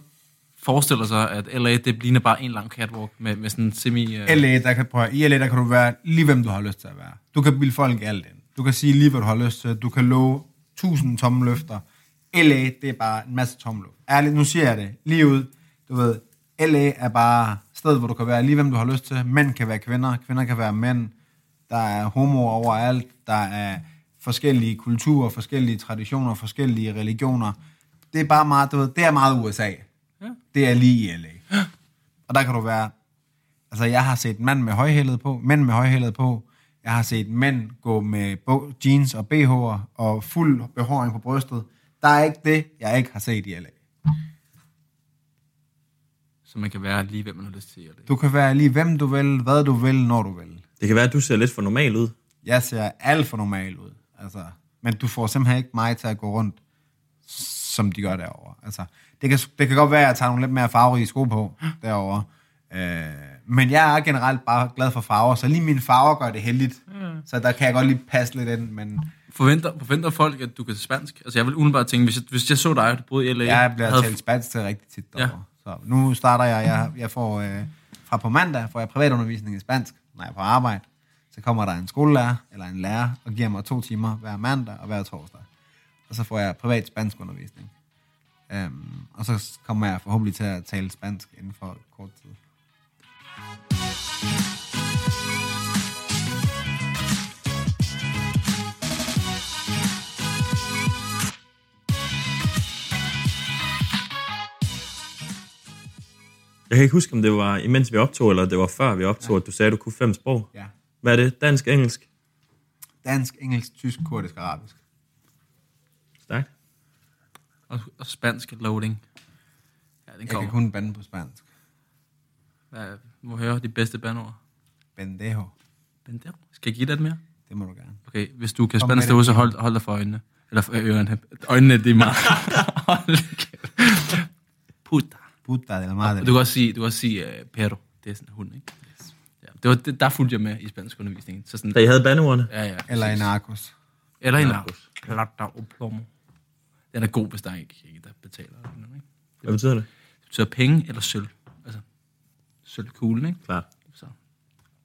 forestiller sig, at LA, det ligner bare en lang catwalk med, med sådan en semi... Uh, LA, der kan, prøve, I LA, der kan du være lige, hvem du har lyst til at være. Du kan bilde folk alt ind. Du kan sige lige, hvad du har lyst til. Du kan love tusind tomme løfter. LA, det er bare en masse tomme luft. Ærligt, nu siger jeg det lige ud. Du ved, LA er bare stedet, hvor du kan være lige, hvem du har lyst til. Mænd kan være kvinder, kvinder kan være mænd. Der er homoer overalt. Der er forskellige kulturer, forskellige traditioner, forskellige religioner. Det er bare meget, du ved, det er meget USA. Ja. Det er lige i LA. Og der kan du være Altså, jeg har set mænd med højhældet på, mænd med højhældet på. Jeg har set mænd gå med jeans og BH'er og fuld behåring på brystet. Der er ikke det, jeg ikke har set i LA. Så man kan være lige, hvem man har lyst til. Eller Du kan være lige hvem du vil, hvad du vil, når du vil. Det kan være, at du ser lidt for normal ud. Jeg ser alt for normal ud. Altså, men du får simpelthen ikke mig til at gå rundt, som de gør derovre. Altså, det, kan, det kan godt være, at jeg tager nogle lidt mere farverige sko på derovre. Øh, men jeg er generelt bare glad for farver, så lige mine farver gør det heldigt. Mm. Så der kan jeg godt lige passe lidt ind, men Forventer, forventer folk, at du kan spansk? Altså, jeg vil umiddelbart tænke, hvis jeg, hvis jeg så dig, du boede i LA... jeg bliver havde- talt spansk til rigtig tit Ja. Så nu starter jeg, jeg, jeg får øh, fra på mandag får jeg privatundervisning i spansk, når jeg er på arbejde. Så kommer der en skolelærer eller en lærer og giver mig to timer hver mandag og hver torsdag. Og så får jeg privat spansk undervisning. Øhm, og så kommer jeg forhåbentlig til at tale spansk inden for kort tid. Jeg kan ikke huske, om det var imens vi optog, eller det var før vi optog, at du sagde, at du kunne fem sprog. Ja. Hvad er det? Dansk, engelsk? Dansk, engelsk, tysk, kurdisk og arabisk. Stærkt. Og, og spansk loading. Ja, den Jeg kommer. kan kun bande på spansk. Hvad, må høre de bedste bandord. Bendejo. Bandero. Skal jeg give dig et mere? Det må du gerne. Okay, hvis du kan Kom spansk derude, så hold, hold dig for øjnene. Eller for ørerne. Øjnene, det er meget. Hold. Puta. Puta de la madre. Du kan også sige, du kan også sige uh, perro. Det er sådan en hund, ikke? Yes. Ja, det var, det, der fulgte jeg med i spansk undervisning. Så sådan, Da I havde bandeordene? ja, ja. Eller en narkos. Eller en Narcos. plata og plomo. Den er god, hvis der er ikke ikke der betaler. eller noget, Ikke? Hvad betyder det? Det betyder penge eller sølv. Altså, sølvkuglen, ikke? Klart. Så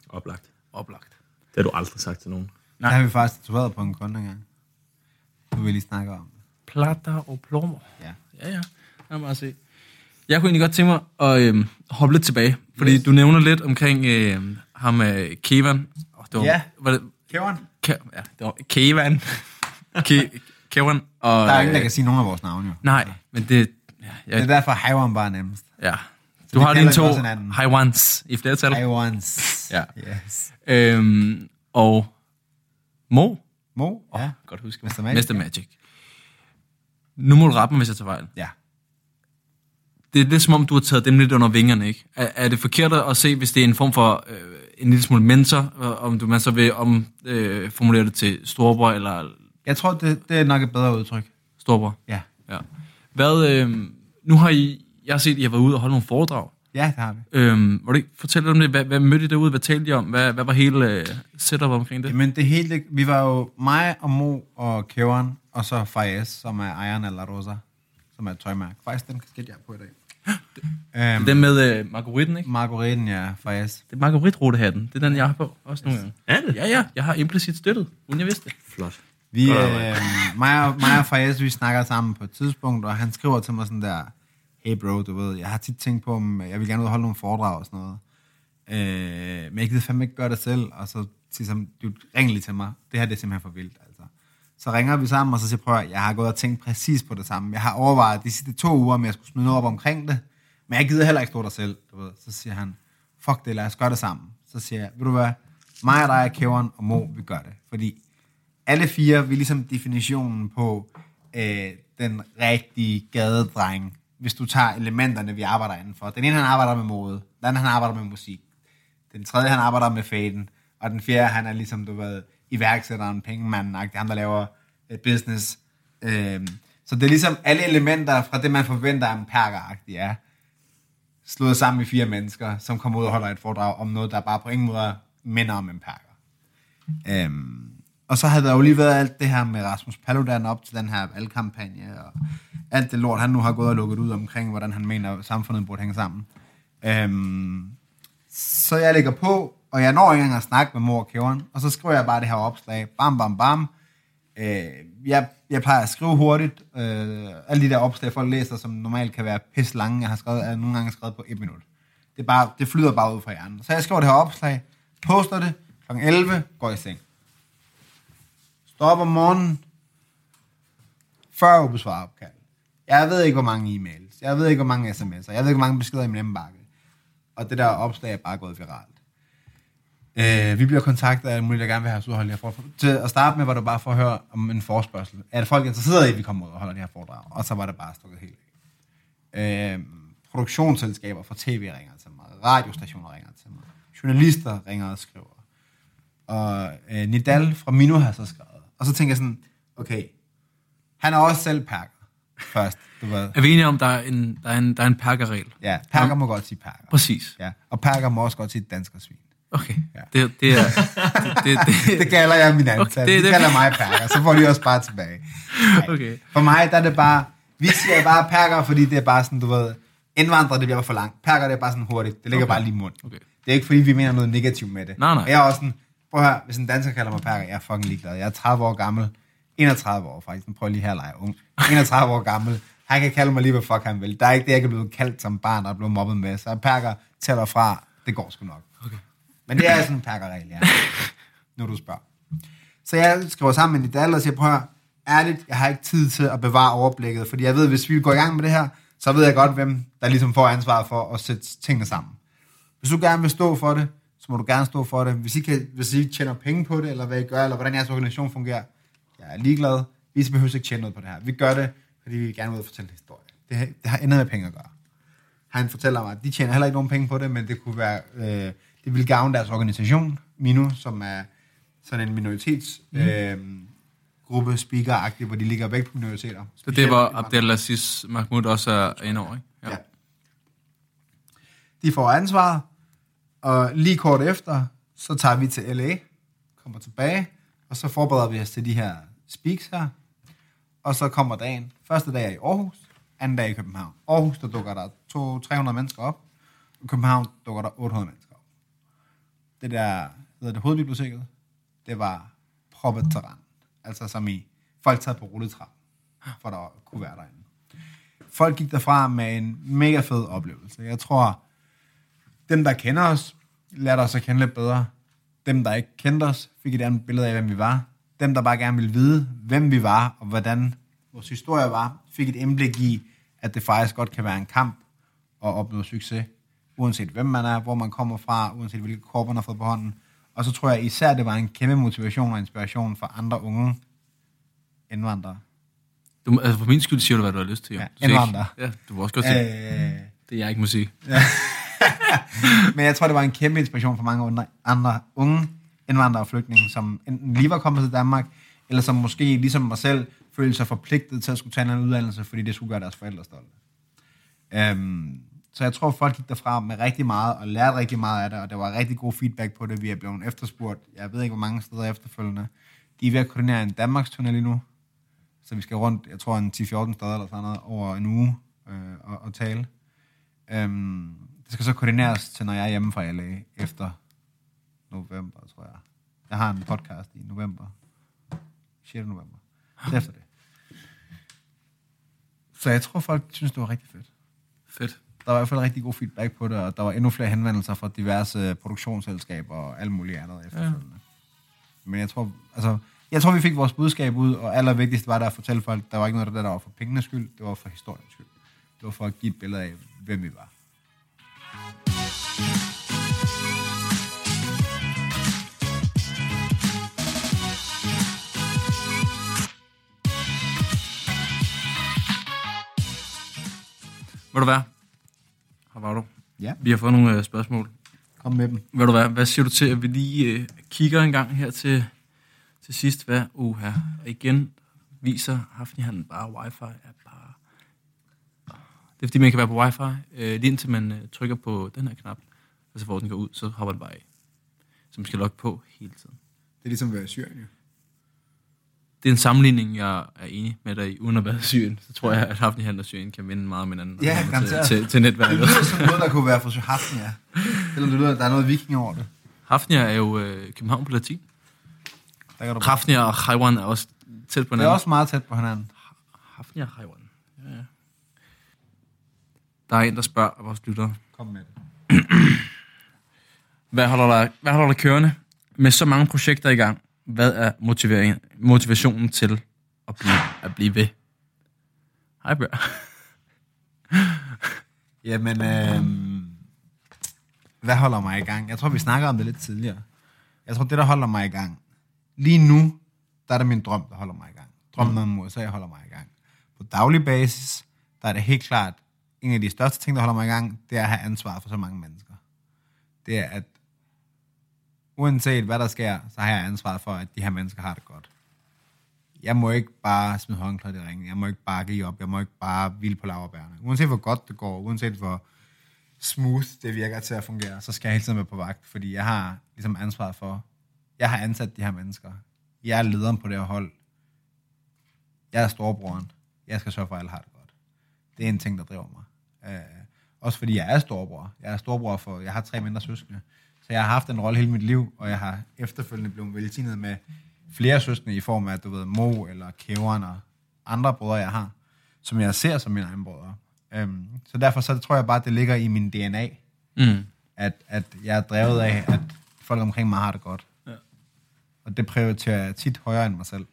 Oplagt. oplagt. Det har du aldrig sagt til nogen. Det har vi faktisk tatoveret på en kunde engang. Nu vil lige snakke om det. Plata og plomo. Ja. Ja, ja. Lad mig se. Jeg kunne egentlig godt tænke mig at øhm, hoppe lidt tilbage, fordi yes. du nævner lidt omkring øh, ham øh, Kevan. Oh, det var, Ja. Var det, Kæveren? Ke, ja, det var Kevan. Ke, Kevan. Og, Der er ingen, der øh, kan sige nogen af vores navne, jo. Nej, men det... Ja, Det er derfor, Haiwan bare nemmest. ja. vi Du har dine to. Haiwans i flertal. Haiwans. Ja. Yes. Øhm, og Mo. Mo? Ja. Godt huske. Mr. Magic. Mr. Magic. Nu må du rette mig, hvis jeg tager fejl. Ja. Det er lidt som om, du har taget dem lidt under vingerne, ikke? Er, er det forkert at se, hvis det er en form for øh, en lille smule mentor, og om du man så vil om, øh, formulere det til storebror eller Jeg tror, det, det er nok et bedre udtryk. storebror? Ja. Ja. Hvad, øh, nu har I, jeg har set, at I har været ude og holde nogle foredrag. Ja, det har vi. Øhm, ikke fortælle lidt om det? Hvad, hvad mødte I derude? Hvad talte I om? Hvad, hvad var hele øh, setup omkring det? Men det hele, vi var jo mig og Mo og Kæveren, og så Fayez, som er ejeren af La Rosa, som er et tøjmærke. Faktisk den kasket, jeg er på i dag. øhm, Den med øh, margaritten, ikke? Margareten, ja, Fayez. Det er margaritrutehatten. Det er den, jeg har på også nogle gange. Er det? Ja, ja. Jeg har implicit støttet, uden jeg vidste det. Flot. Vi, øh, mig, og, mig og Fayez, vi snakker sammen på et tidspunkt, og han skriver til mig sådan der, hey bro, du ved, jeg har tit tænkt på, om jeg vil gerne ud og holde nogle foredrag og sådan noget. Øh, men jeg gider fandme ikke gøre det selv, og så siger han, du ring lige til mig, det her det er simpelthen for vildt. Så ringer vi sammen, og så siger jeg, prøv at, jeg har gået og tænkt præcis på det samme. Jeg har overvejet de sidste to uger, om jeg skulle smide noget op omkring det, men jeg gider heller ikke stå der selv, du ved. Så siger han, fuck det, lad os gøre det sammen. Så siger jeg, ved du hvad, mig og dig, Kæveren og Mo, vi gør det. Fordi alle fire, vi er ligesom definitionen på øh, den rigtige gadedreng, hvis du tager elementerne, vi arbejder indenfor. Den ene, han arbejder med mode. Den anden, han arbejder med musik. Den tredje, han arbejder med faden. Og den fjerde, han er ligesom, du ved, iværksætteren, pengemanden, ham, der laver øh, business. Øh, så det er ligesom alle elementer fra det, man forventer af en perker er slået sammen i fire mennesker, som kommer ud og holder et foredrag om noget, der bare på ingen måde minder om en perker. Øhm, og så havde der jo lige været alt det her med Rasmus Paludan op til den her valgkampagne, og alt det lort, han nu har gået og lukket ud omkring, hvordan han mener, at samfundet burde hænge sammen. Øhm, så jeg lægger på, og jeg når ikke engang at snakke med mor og kæveren, og så skriver jeg bare det her opslag, bam, bam, bam. Øh, jeg, jeg plejer at skrive hurtigt, øh, alle de der opslag, folk læser, som normalt kan være pisse lange, jeg har skrevet, jeg har nogle gange skrevet på et minut. Det, er bare, det flyder bare ud fra hjernen. Så jeg skriver det her opslag, poster det, kl. 11, går i seng. Står op om morgenen, 40 ubesvaret opkald. Jeg ved ikke, hvor mange e-mails. Jeg ved ikke, hvor mange sms'er. Jeg ved ikke, hvor mange beskeder i min indbakke. Og det der opslag er bare gået viralt. Øh, vi bliver kontaktet af mulige, der gerne vil have os ud og holde de her foredrag. Til at starte med var det bare for at høre om en forspørgsel. Er det folk interesseret i, at vi kommer ud og holder de her foredrag? Og så var det bare stukket helt af. Øh, produktionsselskaber fra tv ringer til mig, radiostationer ringer til mig, journalister ringer og skriver. Og øh, Nidal fra Mino har så skrevet. Og så tænker jeg sådan, okay, han er også selv perker først, du ved. Er vi enige om, der er en, der er en, der er en perkerregel? Ja, perker må godt sige perker. Præcis. Ja, og perker må også godt sige danskersvin. Okay. Ja. Det, det er... Det, det, det, Det kalder jeg min ansatte. Okay, det- det, kalder mig perker, så får de også bare tilbage. Nej. Okay. For mig, der er det bare, vi siger bare perker, fordi det er bare sådan, du ved, indvandrere, det bliver for langt. Perker, det er bare sådan hurtigt. Det ligger Okay. bare lige i munden. Okay. Det er ikke, fordi vi mener noget negativt med det. Nej, nej. Jeg er også sådan, prøv at høre, hvis en dansker kalder mig perker, jeg er fucking ligeglad. Jeg er 30 år gammel. 31 år faktisk. Jeg lige her at lege ung. 31 år gammel. Han kan kalde mig lige, hvad fuck han vil. Der er ikke det, jeg kan blive kaldt som barn, og er blevet mobbet med. Så perker tæller fra, det går sgu nok. Men det er sådan en perkerregel, ja. Nu du spørger. Så jeg skriver sammen med Nidal og siger, prøv at ærligt, jeg har ikke tid til at bevare overblikket, fordi jeg ved, hvis vi går i gang med det her, så ved jeg godt, hvem der ligesom får ansvaret for at sætte tingene sammen. Hvis du gerne vil stå for det, så må du gerne stå for det. Hvis I, kan, hvis I tjener penge på det, eller hvad I gør, eller hvordan jeres organisation fungerer, jeg er ligeglad. Vi behøver ikke tjene noget på det her. Vi gør det, fordi vi gerne vil fortælle en historie. Det, har- det har intet med penge at gøre. Han fortæller mig, at de tjener heller ikke nogen penge på det, men det kunne være, øh, det vil gavne deres organisation, Minu, som er sådan en minoritets mm. øh, speaker hvor de ligger væk på minoriteter. Så det var Abdelaziz Mahmoud også er inde over, ikke? Ja. De får ansvaret, og lige kort efter, så tager vi til LA, kommer tilbage, og så forbereder vi os til de her speaks her. Og så kommer dagen. Første dag er i Aarhus, anden dag i København. Aarhus, der dukker der 200-300 mennesker op, og København dukker der 800 mennesker. Det der, hedder det hovedbiblioteket, det var proppet terræn. Altså som i, folk taget på rulletrap, for der kunne være derinde folk gik derfra med en mega fed oplevelse. Jeg tror, dem, der kender os, lærte os at kende lidt bedre. Dem, der ikke kendte os, fik et andet billede af, hvem vi var. Dem, der bare gerne ville vide, hvem vi var, og hvordan vores historie var, fik et indblik i, at det faktisk godt kan være en kamp at opnå succes. Uanset hvem man er, hvor man kommer fra, uanset hvilke kort man har fået på hånden. Og så tror jeg især, det var en kæmpe motivation og inspiration for andre unge indvandrere. Du, altså for min skyld siger du, hvad du har lyst til. Jo. Ja, Du siger ikke- indvandrer. Ja, du må også godt sige, Øh, det jeg ikke må sige. Men jeg tror, det var en kæmpe inspiration for mange andre- unge indvandrere og flygtninge, som enten lige var kommet til Danmark, eller som måske ligesom mig selv følte sig forpligtet til at skulle tage en uddannelse, fordi det skulle gøre deres forældre stolte. Um, så jeg tror, folk gik derfra med rigtig meget og lærte rigtig meget af det, og der var rigtig god feedback på det. Vi er blevet efterspurgt, jeg ved ikke, hvor mange steder efterfølgende. De er ved at koordinere en Danmarks turné lige nu, så vi skal rundt, jeg tror, en 10-14 steder eller sådan noget, over en uge øh, og, og tale. Øhm, det skal så koordineres til, når jeg er hjemme fra LA efter november, tror jeg. Jeg har en podcast i november. 6. november. Det er efter det. Så jeg tror, folk synes, det var rigtig fedt. Fedt. Der var i hvert fald rigtig god feedback på det, og der var endnu flere henvendelser fra diverse produktionsselskaber og alt muligt andet efterfølgende. Ja. Men jeg tror, altså, jeg tror, vi fik vores budskab ud, og allervigtigst var der at fortælle folk, der var ikke noget af det, der var for pengenes skyld, det var for historiens skyld. Det var for at give et billede af, hvem vi var. Ved du hvad? Her var du. Ja. Vi har fået nogle øh, spørgsmål. Kom med dem. Ved du hvad? Hvad siger du til, at vi lige øh, kigger en gang her til, til sidst? Hvad? Her. Igen viser Hafni, han bare wifi er bare... Det er fordi, man kan være på wifi, øh, lige indtil man øh, trykker på den her knap, og så får den går ud, så hopper den bare af. Så man skal logge på hele tiden. Det er ligesom at være i Syrien, jo. Det er en sammenligning, jeg er enig med dig i, uden at være Syrien. Så tror jeg, at Hafni han og Syrien kan minde meget om hinanden. Ja, til, til, til netværket. Det lyder som noget, der kunne være fra Hafnia. Selvom det lyder, der er noget viking over det. Hafnia er jo øh, København på latin. Der kan du Hafnia og Chaiwan er også tæt på det er hinanden. også meget tæt på hinanden. Hafnia og Chaiwan. Ja, ja. Der er en, der spørger vores lyttere. Kom med det. Hvad holder der, hvad holder der kørende med så mange projekter i gang? Hvad er motiveringen, motivationen til at blive, at blive ved? Hej, Bjørn. Jamen, øh, hvad holder mig i gang? Jeg tror, vi snakker om det lidt tidligere. Jeg tror, det, der holder mig i gang, lige nu, der er det min drøm, der holder mig i gang. Drømmen om USA holder mig i gang. På daglig basis, der er det helt klart en af de største ting, der holder mig i gang, det er at have ansvar for så mange mennesker. Det er, at uanset hvad der sker, så har jeg ansvaret for, at de her mennesker har det godt. Jeg må ikke bare smide håndklædet i ringen. Jeg må ikke bare give op. Jeg må ikke bare hvile på laverbærene. Uanset hvor godt det går, uanset hvor smooth det virker til at fungere, så skal jeg hele tiden være på vagt, fordi jeg har ligesom ansvaret for, jeg har ansat de her mennesker. Jeg er lederen på det her hold. Jeg er storebroren. Jeg skal sørge for, at alle har det godt. Det er en ting, der driver mig. Øh, også fordi jeg er storbror. Jeg er storbror for, jeg har tre mindre søskende. Så jeg har haft en rolle hele mit liv, og jeg har efterfølgende blevet velsignet med flere søskende i form af, du ved, Mo eller Kæveren og andre brødre, jeg har, som jeg ser som mine egne brødre. Øhm, så derfor så tror jeg bare, at det ligger i min DNA, Mm. at, at jeg er drevet af, at folk omkring mig har det godt. Ja. Og det prioriterer jeg tit højere end mig selv.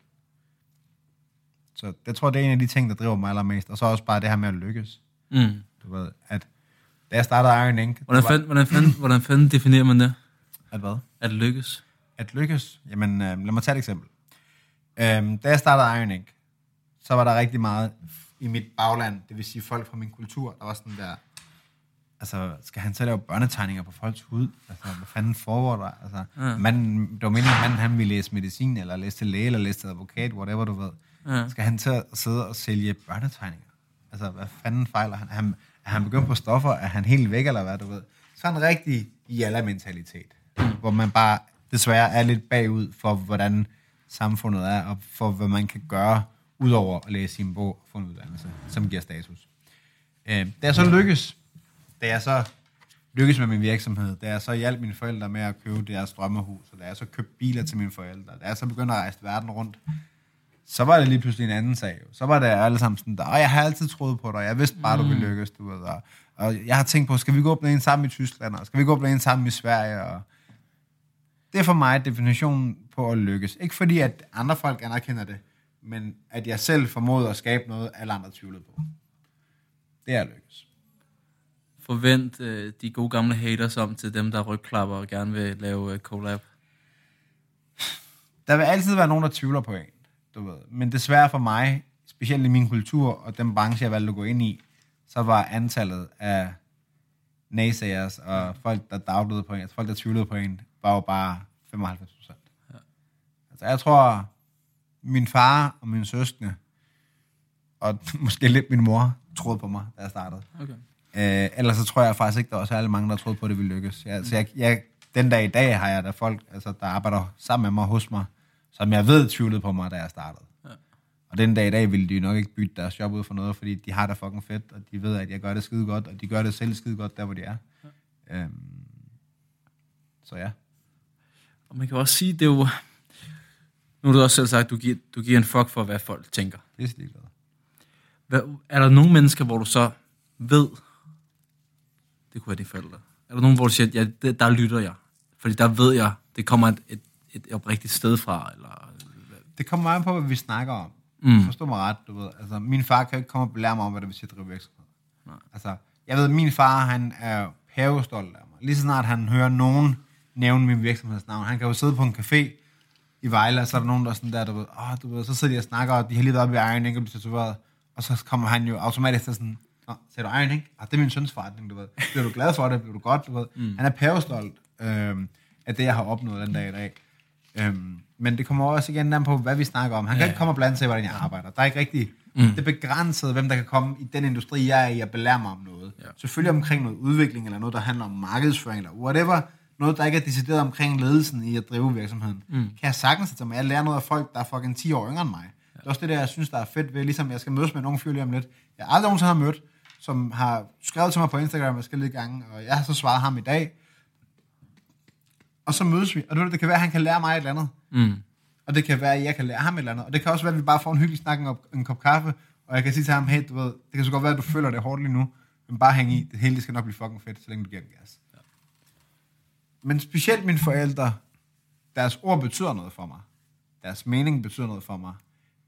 Så jeg tror, det er en af de ting, der driver mig allermest. Og så også bare det her med at lykkes. Mm. Du ved, at da jeg startede Iron Ink... Hvordan, fanden, hvordan, fanden, hvordan fanden definerer man det? At hvad? At lykkes? At lykkes? Jamen, øh, lad mig tage et eksempel. Øhm, da jeg startede Iron Ink, så var der rigtig meget i mit bagland, det vil sige folk fra min kultur, der var sådan der, altså, skal han så lave børnetegninger på folks hud? Altså, hvad fanden foregår der? Altså, Ja. manden, det var meningen, at manden han ville læse medicin, eller læse til læge, eller læse til advokat, whatever du ved. Ja. Skal han til at sidde og sælge børnetegninger? Altså, hvad fanden fejler han? Han, er han begyndt på stoffer? Er han helt væk, eller hvad du ved? Sådan en rigtig jalla-mentalitet, hvor man bare desværre er lidt bagud for, hvordan samfundet er, og for, hvad man kan gøre, udover at læse sin bog og få en uddannelse, som giver status. Øh, da jeg så lykkes, da jeg så lykkes med min virksomhed, da jeg så hjalp mine forældre med at købe deres drømmehus, og da jeg så købte biler til mine forældre, da jeg så begyndte at rejse verden rundt, så var det lige pludselig en anden sag. jo. Så var det alle sammen sådan der, "Åh, jeg har altid troet på dig, jeg vidste bare, du ville lykkes, du ved. Og, og jeg har tænkt på, skal vi gå op en sammen i Tyskland, og skal vi gå op en sammen i Sverige, og det er for mig definitionen på at lykkes. Ikke fordi, at andre folk anerkender det, men at jeg selv formåede at skabe noget, alle andre tvivlede på. Det er at lykkes. Forvent øh, de gode gamle haters om til dem, der rygklapper og gerne vil lave øh, collab. Der vil altid være nogen, der tvivler på en, du ved. Men desværre for mig, specielt i min kultur og den branche, jeg valgte at gå ind i, så var antallet af naysayers og folk, der doubtede på en, altså folk, der tvivlede på en, var jo bare 95 procent. Ja. Altså jeg tror, min far og mine søskende, og måske lidt min mor, troede på mig, da jeg startede. Okay. Øh, ellers så tror jeg faktisk ikke, der var særlig mange, der troede på, at det ville lykkes. Jeg, så jeg, jeg, den dag i dag har jeg der folk, altså, der arbejder sammen med mig hos mig, som jeg ved tvivlede på mig, da jeg startede. Ja. Og den dag i dag ville de nok ikke bytte deres job ud for noget, fordi de har det fucking fedt, og de ved, at jeg gør det skide godt, og de gør det selv skide godt, der hvor de er. Ja. Øhm, så ja. Og man kan også sige, det er jo... Nu har du også selv sagt, du giver, du giver en fuck for, hvad folk tænker. Det er ligeglad. Hvad, er der nogle mennesker, hvor du så ved, det kunne være dine forældre, er der nogen, hvor du siger, ja, det, der lytter jeg, fordi der ved jeg, det kommer et, et, et oprigtigt sted fra, eller... Det kommer meget på, hvad vi snakker om. Mm. Forstå mig ret, du ved. Altså, min far kan ikke komme og belære mig om, hvad det vil sige at drive virksomhed. Nej. Altså, jeg ved, min far, han er pavestolt af mig. Lige så snart han hører nogen nævne min virksomhedsnavn. Han kan jo sidde på en café i Vejle, og så er der nogen, der er sådan der, du ved, åh, du ved, så sidder de og snakker, og de har lige været oppe i Iron Ink og bliver tatoveret. Og så kommer han jo automatisk til sådan, Nå, sagde du Iron Ink? Ah, det er min søns forretning, du ved. Bliver du glad for det? Bliver du godt, du ved? Mm. Han er pavestolt øhm, af det, jeg har opnået den dag i dag. Øhm, men det kommer også igen an på, hvad vi snakker om. Han kan Ja. ikke komme og blande sig i, hvordan jeg arbejder. Der er ikke rigtig... Mm. Det er begrænset, hvem der kan komme i den industri, jeg er i, og belære mig om noget. Ja. Selvfølgelig omkring noget udvikling, eller noget, der handler om markedsføring, eller whatever. Noget, der ikke er decideret omkring ledelsen i at drive virksomheden. Mm. Kan jeg sagtens tage mig. Jeg lærer noget af folk, der er fucking 10 år yngre end mig. Ja. Det er også det der, jeg synes, der er fedt ved, ligesom jeg skal mødes med nogle fyre lige om lidt. Jeg aldrig nogensinde har mødt, som har skrevet til mig på Instagram forskellige gange, og jeg har så svaret ham i dag. Og så mødes vi, og det kan være, at han kan lære mig et eller andet. Mm. Og det kan være, at jeg kan lære ham et eller andet. Og det kan også være, at vi bare får en hyggelig snak op- en kop kaffe, og jeg kan sige til ham, hey, du ved, det kan så godt være, at du føler det hårdt lige nu, men bare hæng i. Det hele det skal nok blive fucking fedt, så længe du giver den gas. Ja. Men specielt mine forældre, deres ord betyder noget for mig. Deres mening betyder noget for mig.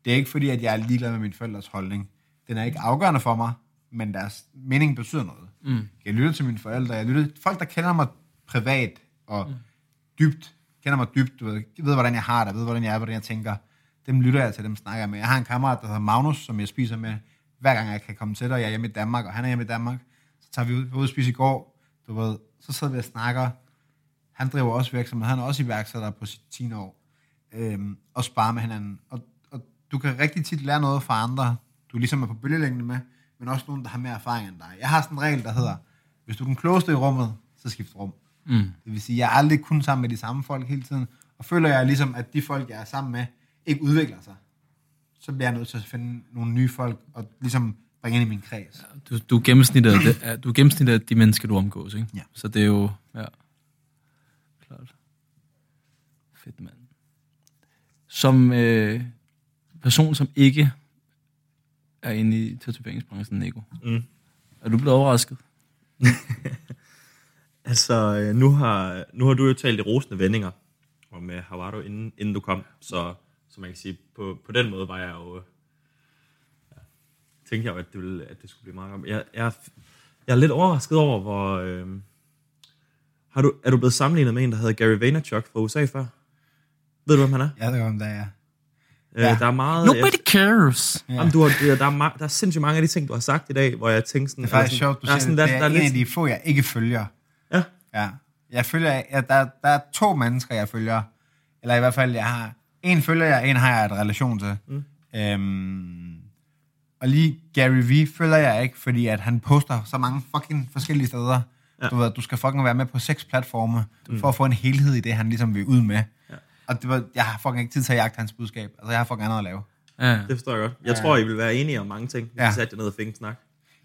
Det er ikke fordi, at jeg er ligeglad med mine forældres holdning. Den er ikke afgørende for mig, men deres mening betyder noget. Mm. Jeg lytter til mine forældre. Jeg lytter folk, der kender mig privat og mm dybt, kender mig dybt, du ved, ved, hvordan jeg har det, ved, hvordan jeg er, hvordan jeg tænker. Dem lytter jeg til, dem snakker jeg med. Jeg har en kammerat, der hedder Magnus, som jeg spiser med hver gang jeg kan komme til dig, jeg er hjemme i Danmark, og han er hjemme i Danmark, så tager vi ud, ud og spiser i går, du ved, så sidder vi og snakker. Han driver også virksomhed, han er også iværksætter på sit 10 år, øhm, og sparer med hinanden. Og, og du kan rigtig tit lære noget fra andre, du ligesom er på bølgelængde med, men også nogen, der har mere erfaring end dig. Jeg har sådan en regel, der hedder, hvis du er den klogeste i rummet, så skift rum. Mm. Det vil sige, jeg er aldrig kun sammen med de samme folk hele tiden, og føler jeg ligesom, at de folk, jeg er sammen med, ikke udvikler sig, så bliver jeg nødt til at finde nogle nye folk, og ligesom bringe ind i min kreds. Du, du er gennemsnittet af, det, er- du er gennemsnittet af de mennesker, du omgås, ikke? Ja. Så det er jo, ja, klart. Fedt, mand. Som øh, person, som ikke er inde i tatoveringsbranchen, Nico, Mm. er du blevet overrasket? Altså, øh, nu har, nu har du jo talt i rosende vendinger om uh, Havaro, inden, inden du kom. Så, så man kan sige, på, på den måde var jeg jo... øh, Ja, tænkte jeg jo, at det, ville, at det skulle blive meget godt. Jeg, jeg, jeg er lidt overrasket over, hvor... Øh, har du, er du blevet sammenlignet med en, der hedder Gary Vaynerchuk fra USA før? Ved du, hvem han er? Jeg ved om det er. Øh, Ja. Der er meget... Nobody cares. Ja. Jamen, du har, der, der, er, ma- der er sindssygt mange af de ting, du har sagt i dag, hvor jeg tænker sådan... Det er faktisk eller sjovt, du der er siger sådan, det. der, Det der er er en lidt, af de få, jeg ikke følger. Ja, Ja. Jeg følger, ja, der, der er to mennesker, jeg følger. Eller i hvert fald, jeg har... En følger jeg, en har jeg et relation til. Mm. Øhm, og lige Gary V følger jeg ikke, fordi at han poster så mange fucking forskellige steder. Ja. Ja. Du ved, du skal fucking være med på seks platforme, mm. for at få en helhed i det, han ligesom vil ud med. Ja. Og det var, jeg har fucking ikke tid til at jagte hans budskab. Altså, jeg har fucking andet at lave. Ja. det forstår jeg godt. Jeg tror, I vil være enige om mange ting, hvis Ja. ja. I satte jer ned og fik en snak.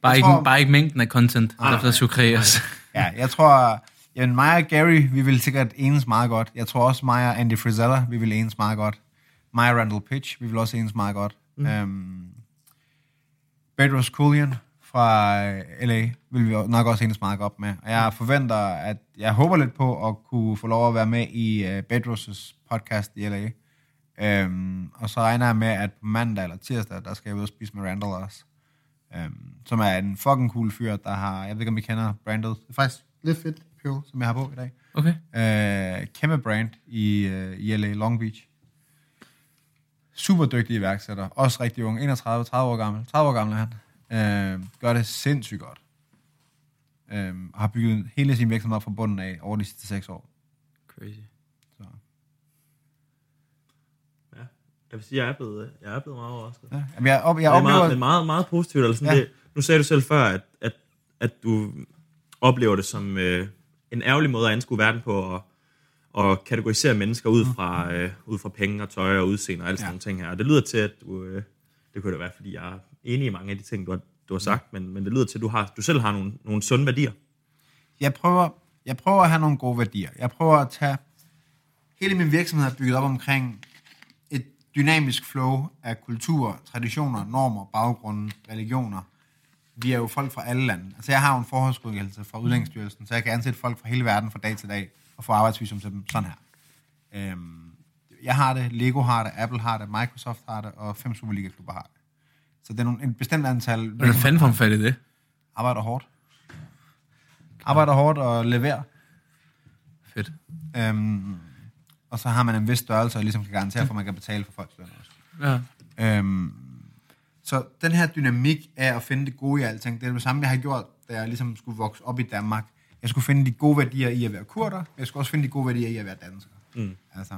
Bare, Jeg ikke, tror- bare ikke mængden af content, der, der skulle kreeres. Ja, jeg tror, jamen mig og Gary, vi vil sikkert enes meget godt. Jeg tror også mig og Andy Frisella, vi vil enes meget godt. Mig og Randall Pitch, vi vil også enes meget godt. Mm. Um, Bedros Koulian fra øh, LA vil vi nok også enes meget godt med. Og jeg forventer, at jeg håber lidt på at kunne få lov at være med i uh, Bedros' podcast i LA. Um, og så regner jeg med, at på mandag eller tirsdag, der skal jeg ud og spise med Randall også. Um, som er en fucking cool fyr, der har, jeg ved ikke om I kender brandet. Det er faktisk lidt fedt pearl, som jeg har på i dag. Okay. Uh, kæmpe brand i, uh, i LA, Long Beach. Super dygtig iværksætter. Også rigtig ung. 31, 30 år gammel. 30 år gammel er han. Uh, gør det sindssygt godt. Um, har bygget hele sin virksomhed op fra bunden af over de sidste 6 år. Crazy. Så. Ja. Jeg vil sige, jeg er blevet, jeg er blevet meget overrasket. Ja. Jamen, jeg, op, jeg det er oplever... meget, det er meget, meget positivt. Eller sådan ja. det, nu sagde du selv før, at, at, at du oplever det som øh, en ærgerlig måde at anskue verden på, og, og kategorisere mennesker ud fra, øh, ud fra penge og tøj og udseende og alle sådan Ja. nogle ting her. Og det lyder til, at du... Øh, det kunne da være, fordi jeg er enig i mange af de ting, du har, du har sagt, men, men det lyder til, at du, har, du selv har nogle, nogle sunde værdier. jeg prøver, jeg prøver at have nogle gode værdier. Jeg prøver at tage... Hele min virksomhed er bygget op omkring et dynamisk flow af kultur, traditioner, normer, baggrunde, religioner. Vi er jo folk fra alle lande. Altså jeg har jo en forholdsgodkendelse fra Udlændingsstyrelsen, så jeg kan ansætte folk fra hele verden fra dag til dag og få arbejdsvisum til dem sådan her. Øhm, jeg har det, Lego har det, Apple har det, Microsoft har det, og fem Superliga-klubber har det. Så det er nogle, et bestemt antal... Hvordan fanden får man fat i det? Arbejder hårdt. Arbejder hårdt og leverer. Fedt. Øhm, og så har man en vis størrelse, og ligesom kan garantere for, at man kan betale for folks løn også. Ja. Øhm, så den her dynamik af at finde det gode i alting, det er det samme, jeg har gjort, da jeg ligesom skulle vokse op i Danmark. Jeg skulle finde de gode værdier i at være kurder, men jeg skulle også finde de gode værdier i at være dansker. Mm. Altså,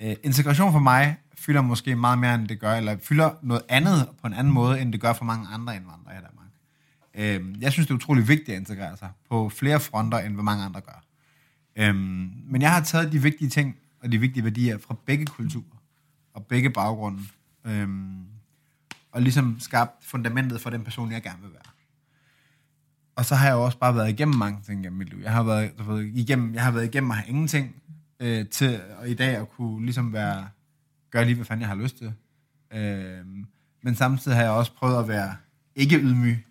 øh, integration for mig fylder måske meget mere, end det gør, eller fylder noget andet på en anden måde, end det gør for mange andre indvandrere i Danmark. Øh, jeg synes, det er utrolig vigtigt at integrere sig på flere fronter, end hvad mange andre gør. Øhm, men jeg har taget de vigtige ting og de vigtige værdier fra begge kulturer og begge baggrunde, øhm, og ligesom skabt fundamentet for den person, jeg gerne vil være. Og så har jeg også bare været igennem mange ting gennem mit liv. Jeg har været, du ved, igennem, jeg har været igennem at have ingenting øh, til, og i dag at kunne ligesom være, gøre lige, hvad fanden jeg har lyst til. Øhm, men samtidig har jeg også prøvet at være ikke ydmyg,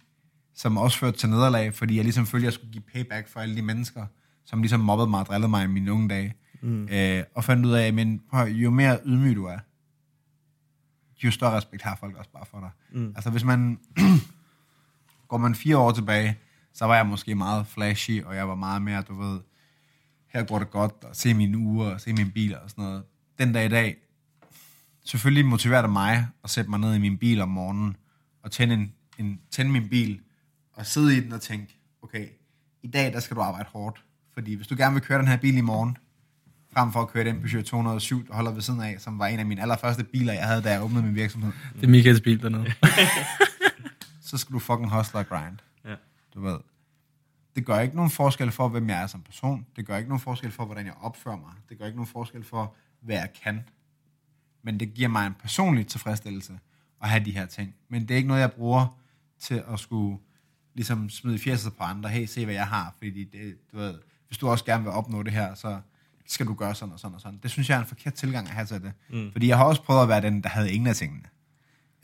som også førte til nederlag, fordi jeg ligesom følte, at jeg skulle give payback for alle de mennesker, som ligesom mobbede mig og drillede mig i mine unge dage. Mm. Øh, og fandt ud af, at jo mere ydmyg du er, jo større respekt har folk også bare for dig. Mm. Altså hvis man, går man fire år tilbage, så var jeg måske meget flashy, og jeg var meget mere, du ved, her går det godt, og se mine uger, og se mine biler og sådan noget. Den dag i dag, selvfølgelig motiverer det mig at sætte mig ned i min bil om morgenen, og tænde en end tænde min bil og sidde i den og tænke, okay, i dag der skal du arbejde hårdt. Fordi hvis du gerne vil køre den her bil i morgen, frem for at køre den Peugeot 207, der holder ved siden af, som var en af mine allerførste biler, jeg havde, da jeg åbnede min virksomhed, Det er Michaels bil dernede. så skal du fucking hustle og grind. Ja. Du ved. Det gør ikke nogen forskel for, hvem jeg er som person. Det gør ikke nogen forskel for, hvordan jeg opfører mig. Det gør ikke nogen forskel for, hvad jeg kan. Men det giver mig en personlig tilfredsstillelse at have de her ting. Men det er ikke noget, jeg bruger til at skulle ligesom smide fjeset på andre. Hey, se hvad jeg har. Fordi det, du ved, hvis du også gerne vil opnå det her, så skal du gøre sådan og sådan og sådan. Det synes jeg er en forkert tilgang at have til det. Mm. Fordi jeg har også prøvet at være den, der havde ingen af tingene.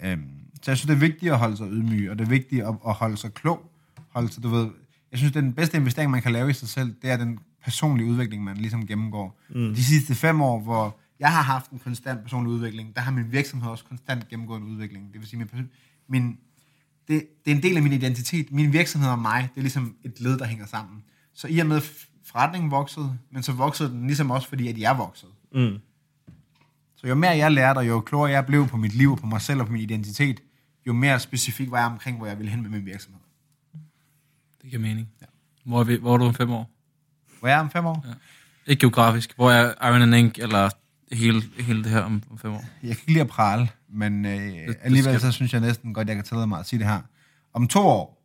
Øhm, så jeg synes, det er vigtigt at holde sig ydmyg, og det er vigtigt at, at holde sig klog. Holde sig, du ved, jeg synes, det er den bedste investering, man kan lave i sig selv, det er den personlige udvikling, man ligesom gennemgår. Mm. De sidste fem år, hvor jeg har haft en konstant personlig udvikling, der har min virksomhed også konstant gennemgået en udvikling. Det vil sige, min, min, det, det er en del af min identitet. Min virksomhed og mig, det er ligesom et led, der hænger sammen. Så i og med forretningen voksede, men så voksede den ligesom også, fordi at jeg voksede. Mm. Så jo mere jeg lærte, og jo klogere jeg blev på mit liv, på mig selv og på min identitet, jo mere specifik var jeg omkring, hvor jeg ville hen med min virksomhed. Det giver mening. Ja. Hvor, er vi, hvor er du om fem år? Hvor er jeg om fem år? Ja. Ikke geografisk. Hvor er Iron and Ink, eller hele, hele det her om, om fem år? Jeg kan ikke lide at prale, men øh, det alligevel skal- så synes jeg næsten godt, jeg kan tillade mig at sige det her. Om to år,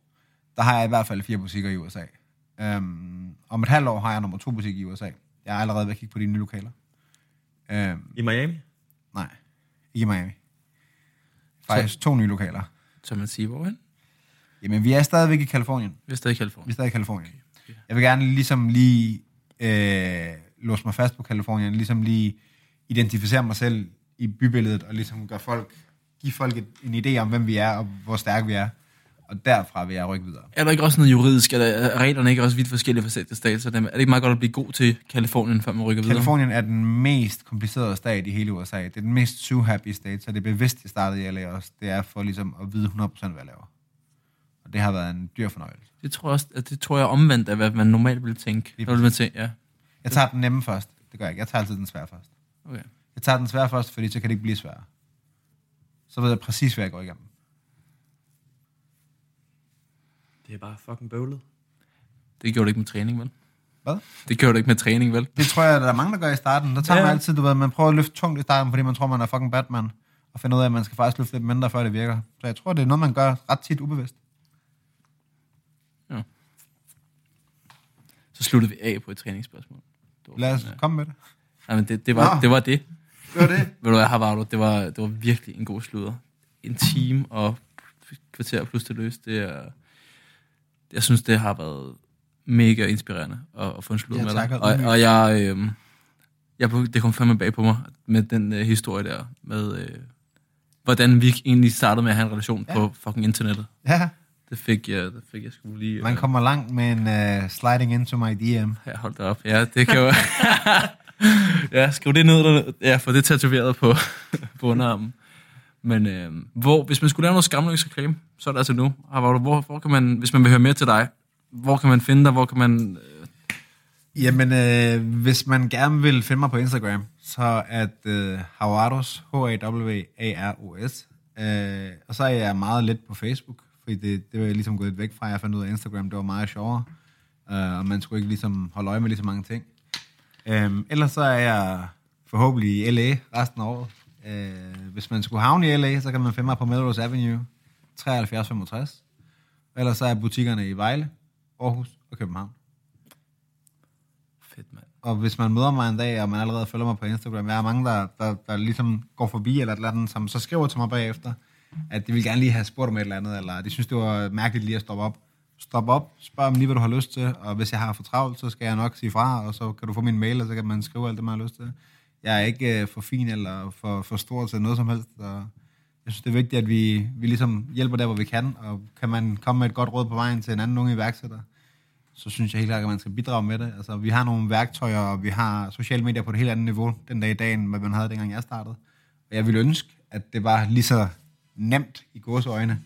der har jeg i hvert fald fire butikker i USA. Um, om et halvt år har jeg nummer to butik i USA. Jeg er allerede ved at kigge på de nye lokaler. Um, I Miami? nej, ikke i Miami. Faktisk to nye lokaler. Så man siger, hvorhen? Jamen, vi er stadigvæk i Kalifornien. Vi er stadig i Vi Kalifornien. er stadig i Kalifornien. Jeg vil gerne ligesom lige øh, låse mig fast på Kalifornien, ligesom lige identificere mig selv i bybilledet, og ligesom gøre folk, give folk et, en idé om, hvem vi er, og hvor stærke vi er. Og derfra vil jeg rykke videre. Er der ikke også noget juridisk? Er, der, er reglerne ikke også vidt forskellige stat stat? Så det- er det ikke meget godt at blive god til Kalifornien, før man rykker videre? Kalifornien er den mest komplicerede stat i hele USA. Det er den mest sue-happy state, så det er bevidst, jeg startede i LA også. Det er for ligesom at vide 100% hvad jeg laver. Og det har været en dyr fornøjelse. Det tror jeg, også, at det tror jeg omvendt af, hvad man normalt ville tænke. Lige vil man tænke, ja, Jeg tager den nemme først. Det gør jeg ikke. Jeg tager altid den svære først. okay. Jeg tager den svære først, fordi så kan det ikke blive sværere. Så ved jeg præcis, hvad jeg går igennem. Det er bare fucking bøvlet. Det gjorde du ikke med træning, vel? Hvad? Det gjorde du ikke med træning, vel? Det tror jeg, der er mange, der gør i starten. Der tager Ja. ja. man altid, du ved, man prøver at løfte tungt i starten, fordi man tror, man er fucking Batman. Og finder ud af, at man skal faktisk løfte lidt mindre, før det virker. Så jeg tror, det er noget, man gør ret tit ubevidst. Så sluttede vi af på et træningsspørgsmål. Det var Lad os ja. komme med det. Nej, men det, det, var, Nå. det var det. Det var det. Ved du hvad, det var, det var virkelig en god slutter. En time og kvarter plus til løs, det er... Jeg synes, det har været mega inspirerende at, at få en slutter Ja, med tak, dig. og Og, jeg, øh, jeg, det kom fandme bag på mig med den øh, historie der, med øh, hvordan vi egentlig startede med at have en relation ja. På fucking internettet. Ja, Det fik jeg, det fik jeg sgu lige... man kommer langt med en uh, sliding into my DM. Ja, hold da op. Ja, det kan jo... ja, skriv det ned. Der, ja, få det tatoveret på, på underarmen. Men øh, hvor, hvis man skulle lave noget skamløs reklame, så er det altså nu. Ah, hvor, hvor, hvor kan man, hvis man vil høre mere til dig, hvor kan man finde dig? Hvor kan man... Øh, Jamen, øh, hvis man gerne vil finde mig på Instagram, så er det øh, Hawaros, H-A-W-A-R-O-S. Øh, og så er jeg meget lidt på Facebook, fordi det, det var jeg ligesom gået lidt væk fra. Jeg fandt ud af, Instagram det var meget sjovere, øh, og man skulle ikke ligesom holde øje med lige så mange ting. Øh, ellers så er jeg forhåbentlig i LA resten af året. Øh, hvis man skulle havne i LA, så kan man finde mig på Melrose Avenue, 7365. Ellers så er butikkerne i Vejle, Aarhus og København. fedt, mand. Og hvis man møder mig en dag, og man allerede følger mig på Instagram, jeg er mange, der, der, der ligesom går forbi eller et eller andet, som så skriver til mig bagefter, at de vil gerne lige have spurgt om et eller andet, eller de synes, det var mærkeligt lige at stoppe op. Stop op, spørg om lige, hvad du har lyst til, og hvis jeg har for travlt, så skal jeg nok sige fra, og så kan du få min mail, og så kan man skrive alt det, man har lyst til. Jeg er ikke øh, for fin eller for, for stor til noget som helst, og jeg synes, det er vigtigt, at vi, vi ligesom hjælper der, hvor vi kan, og kan man komme med et godt råd på vejen til en anden unge iværksætter, så synes jeg helt klart, at man skal bidrage med det. Altså, vi har nogle værktøjer, og vi har sociale medier på et helt andet niveau den dag i dag, end hvad man havde, dengang jeg startede. Og jeg ville ønske, at det var lige så nemt i gåseøjne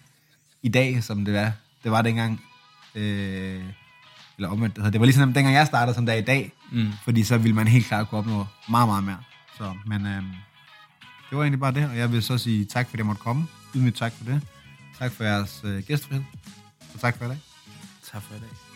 i dag, som det var, det var dengang, øh, eller omvendt, det var lige så nemt dengang jeg startede, som det er i dag, Mm. fordi så ville man helt klart kunne opnå meget, meget mere. Så, men øh, det var egentlig bare det, og jeg vil så sige tak, fordi jeg måtte komme. Ydmygt tak for det. Tak for jeres øh, gæstfrihed. Og tak for i dag. Tak for i dag.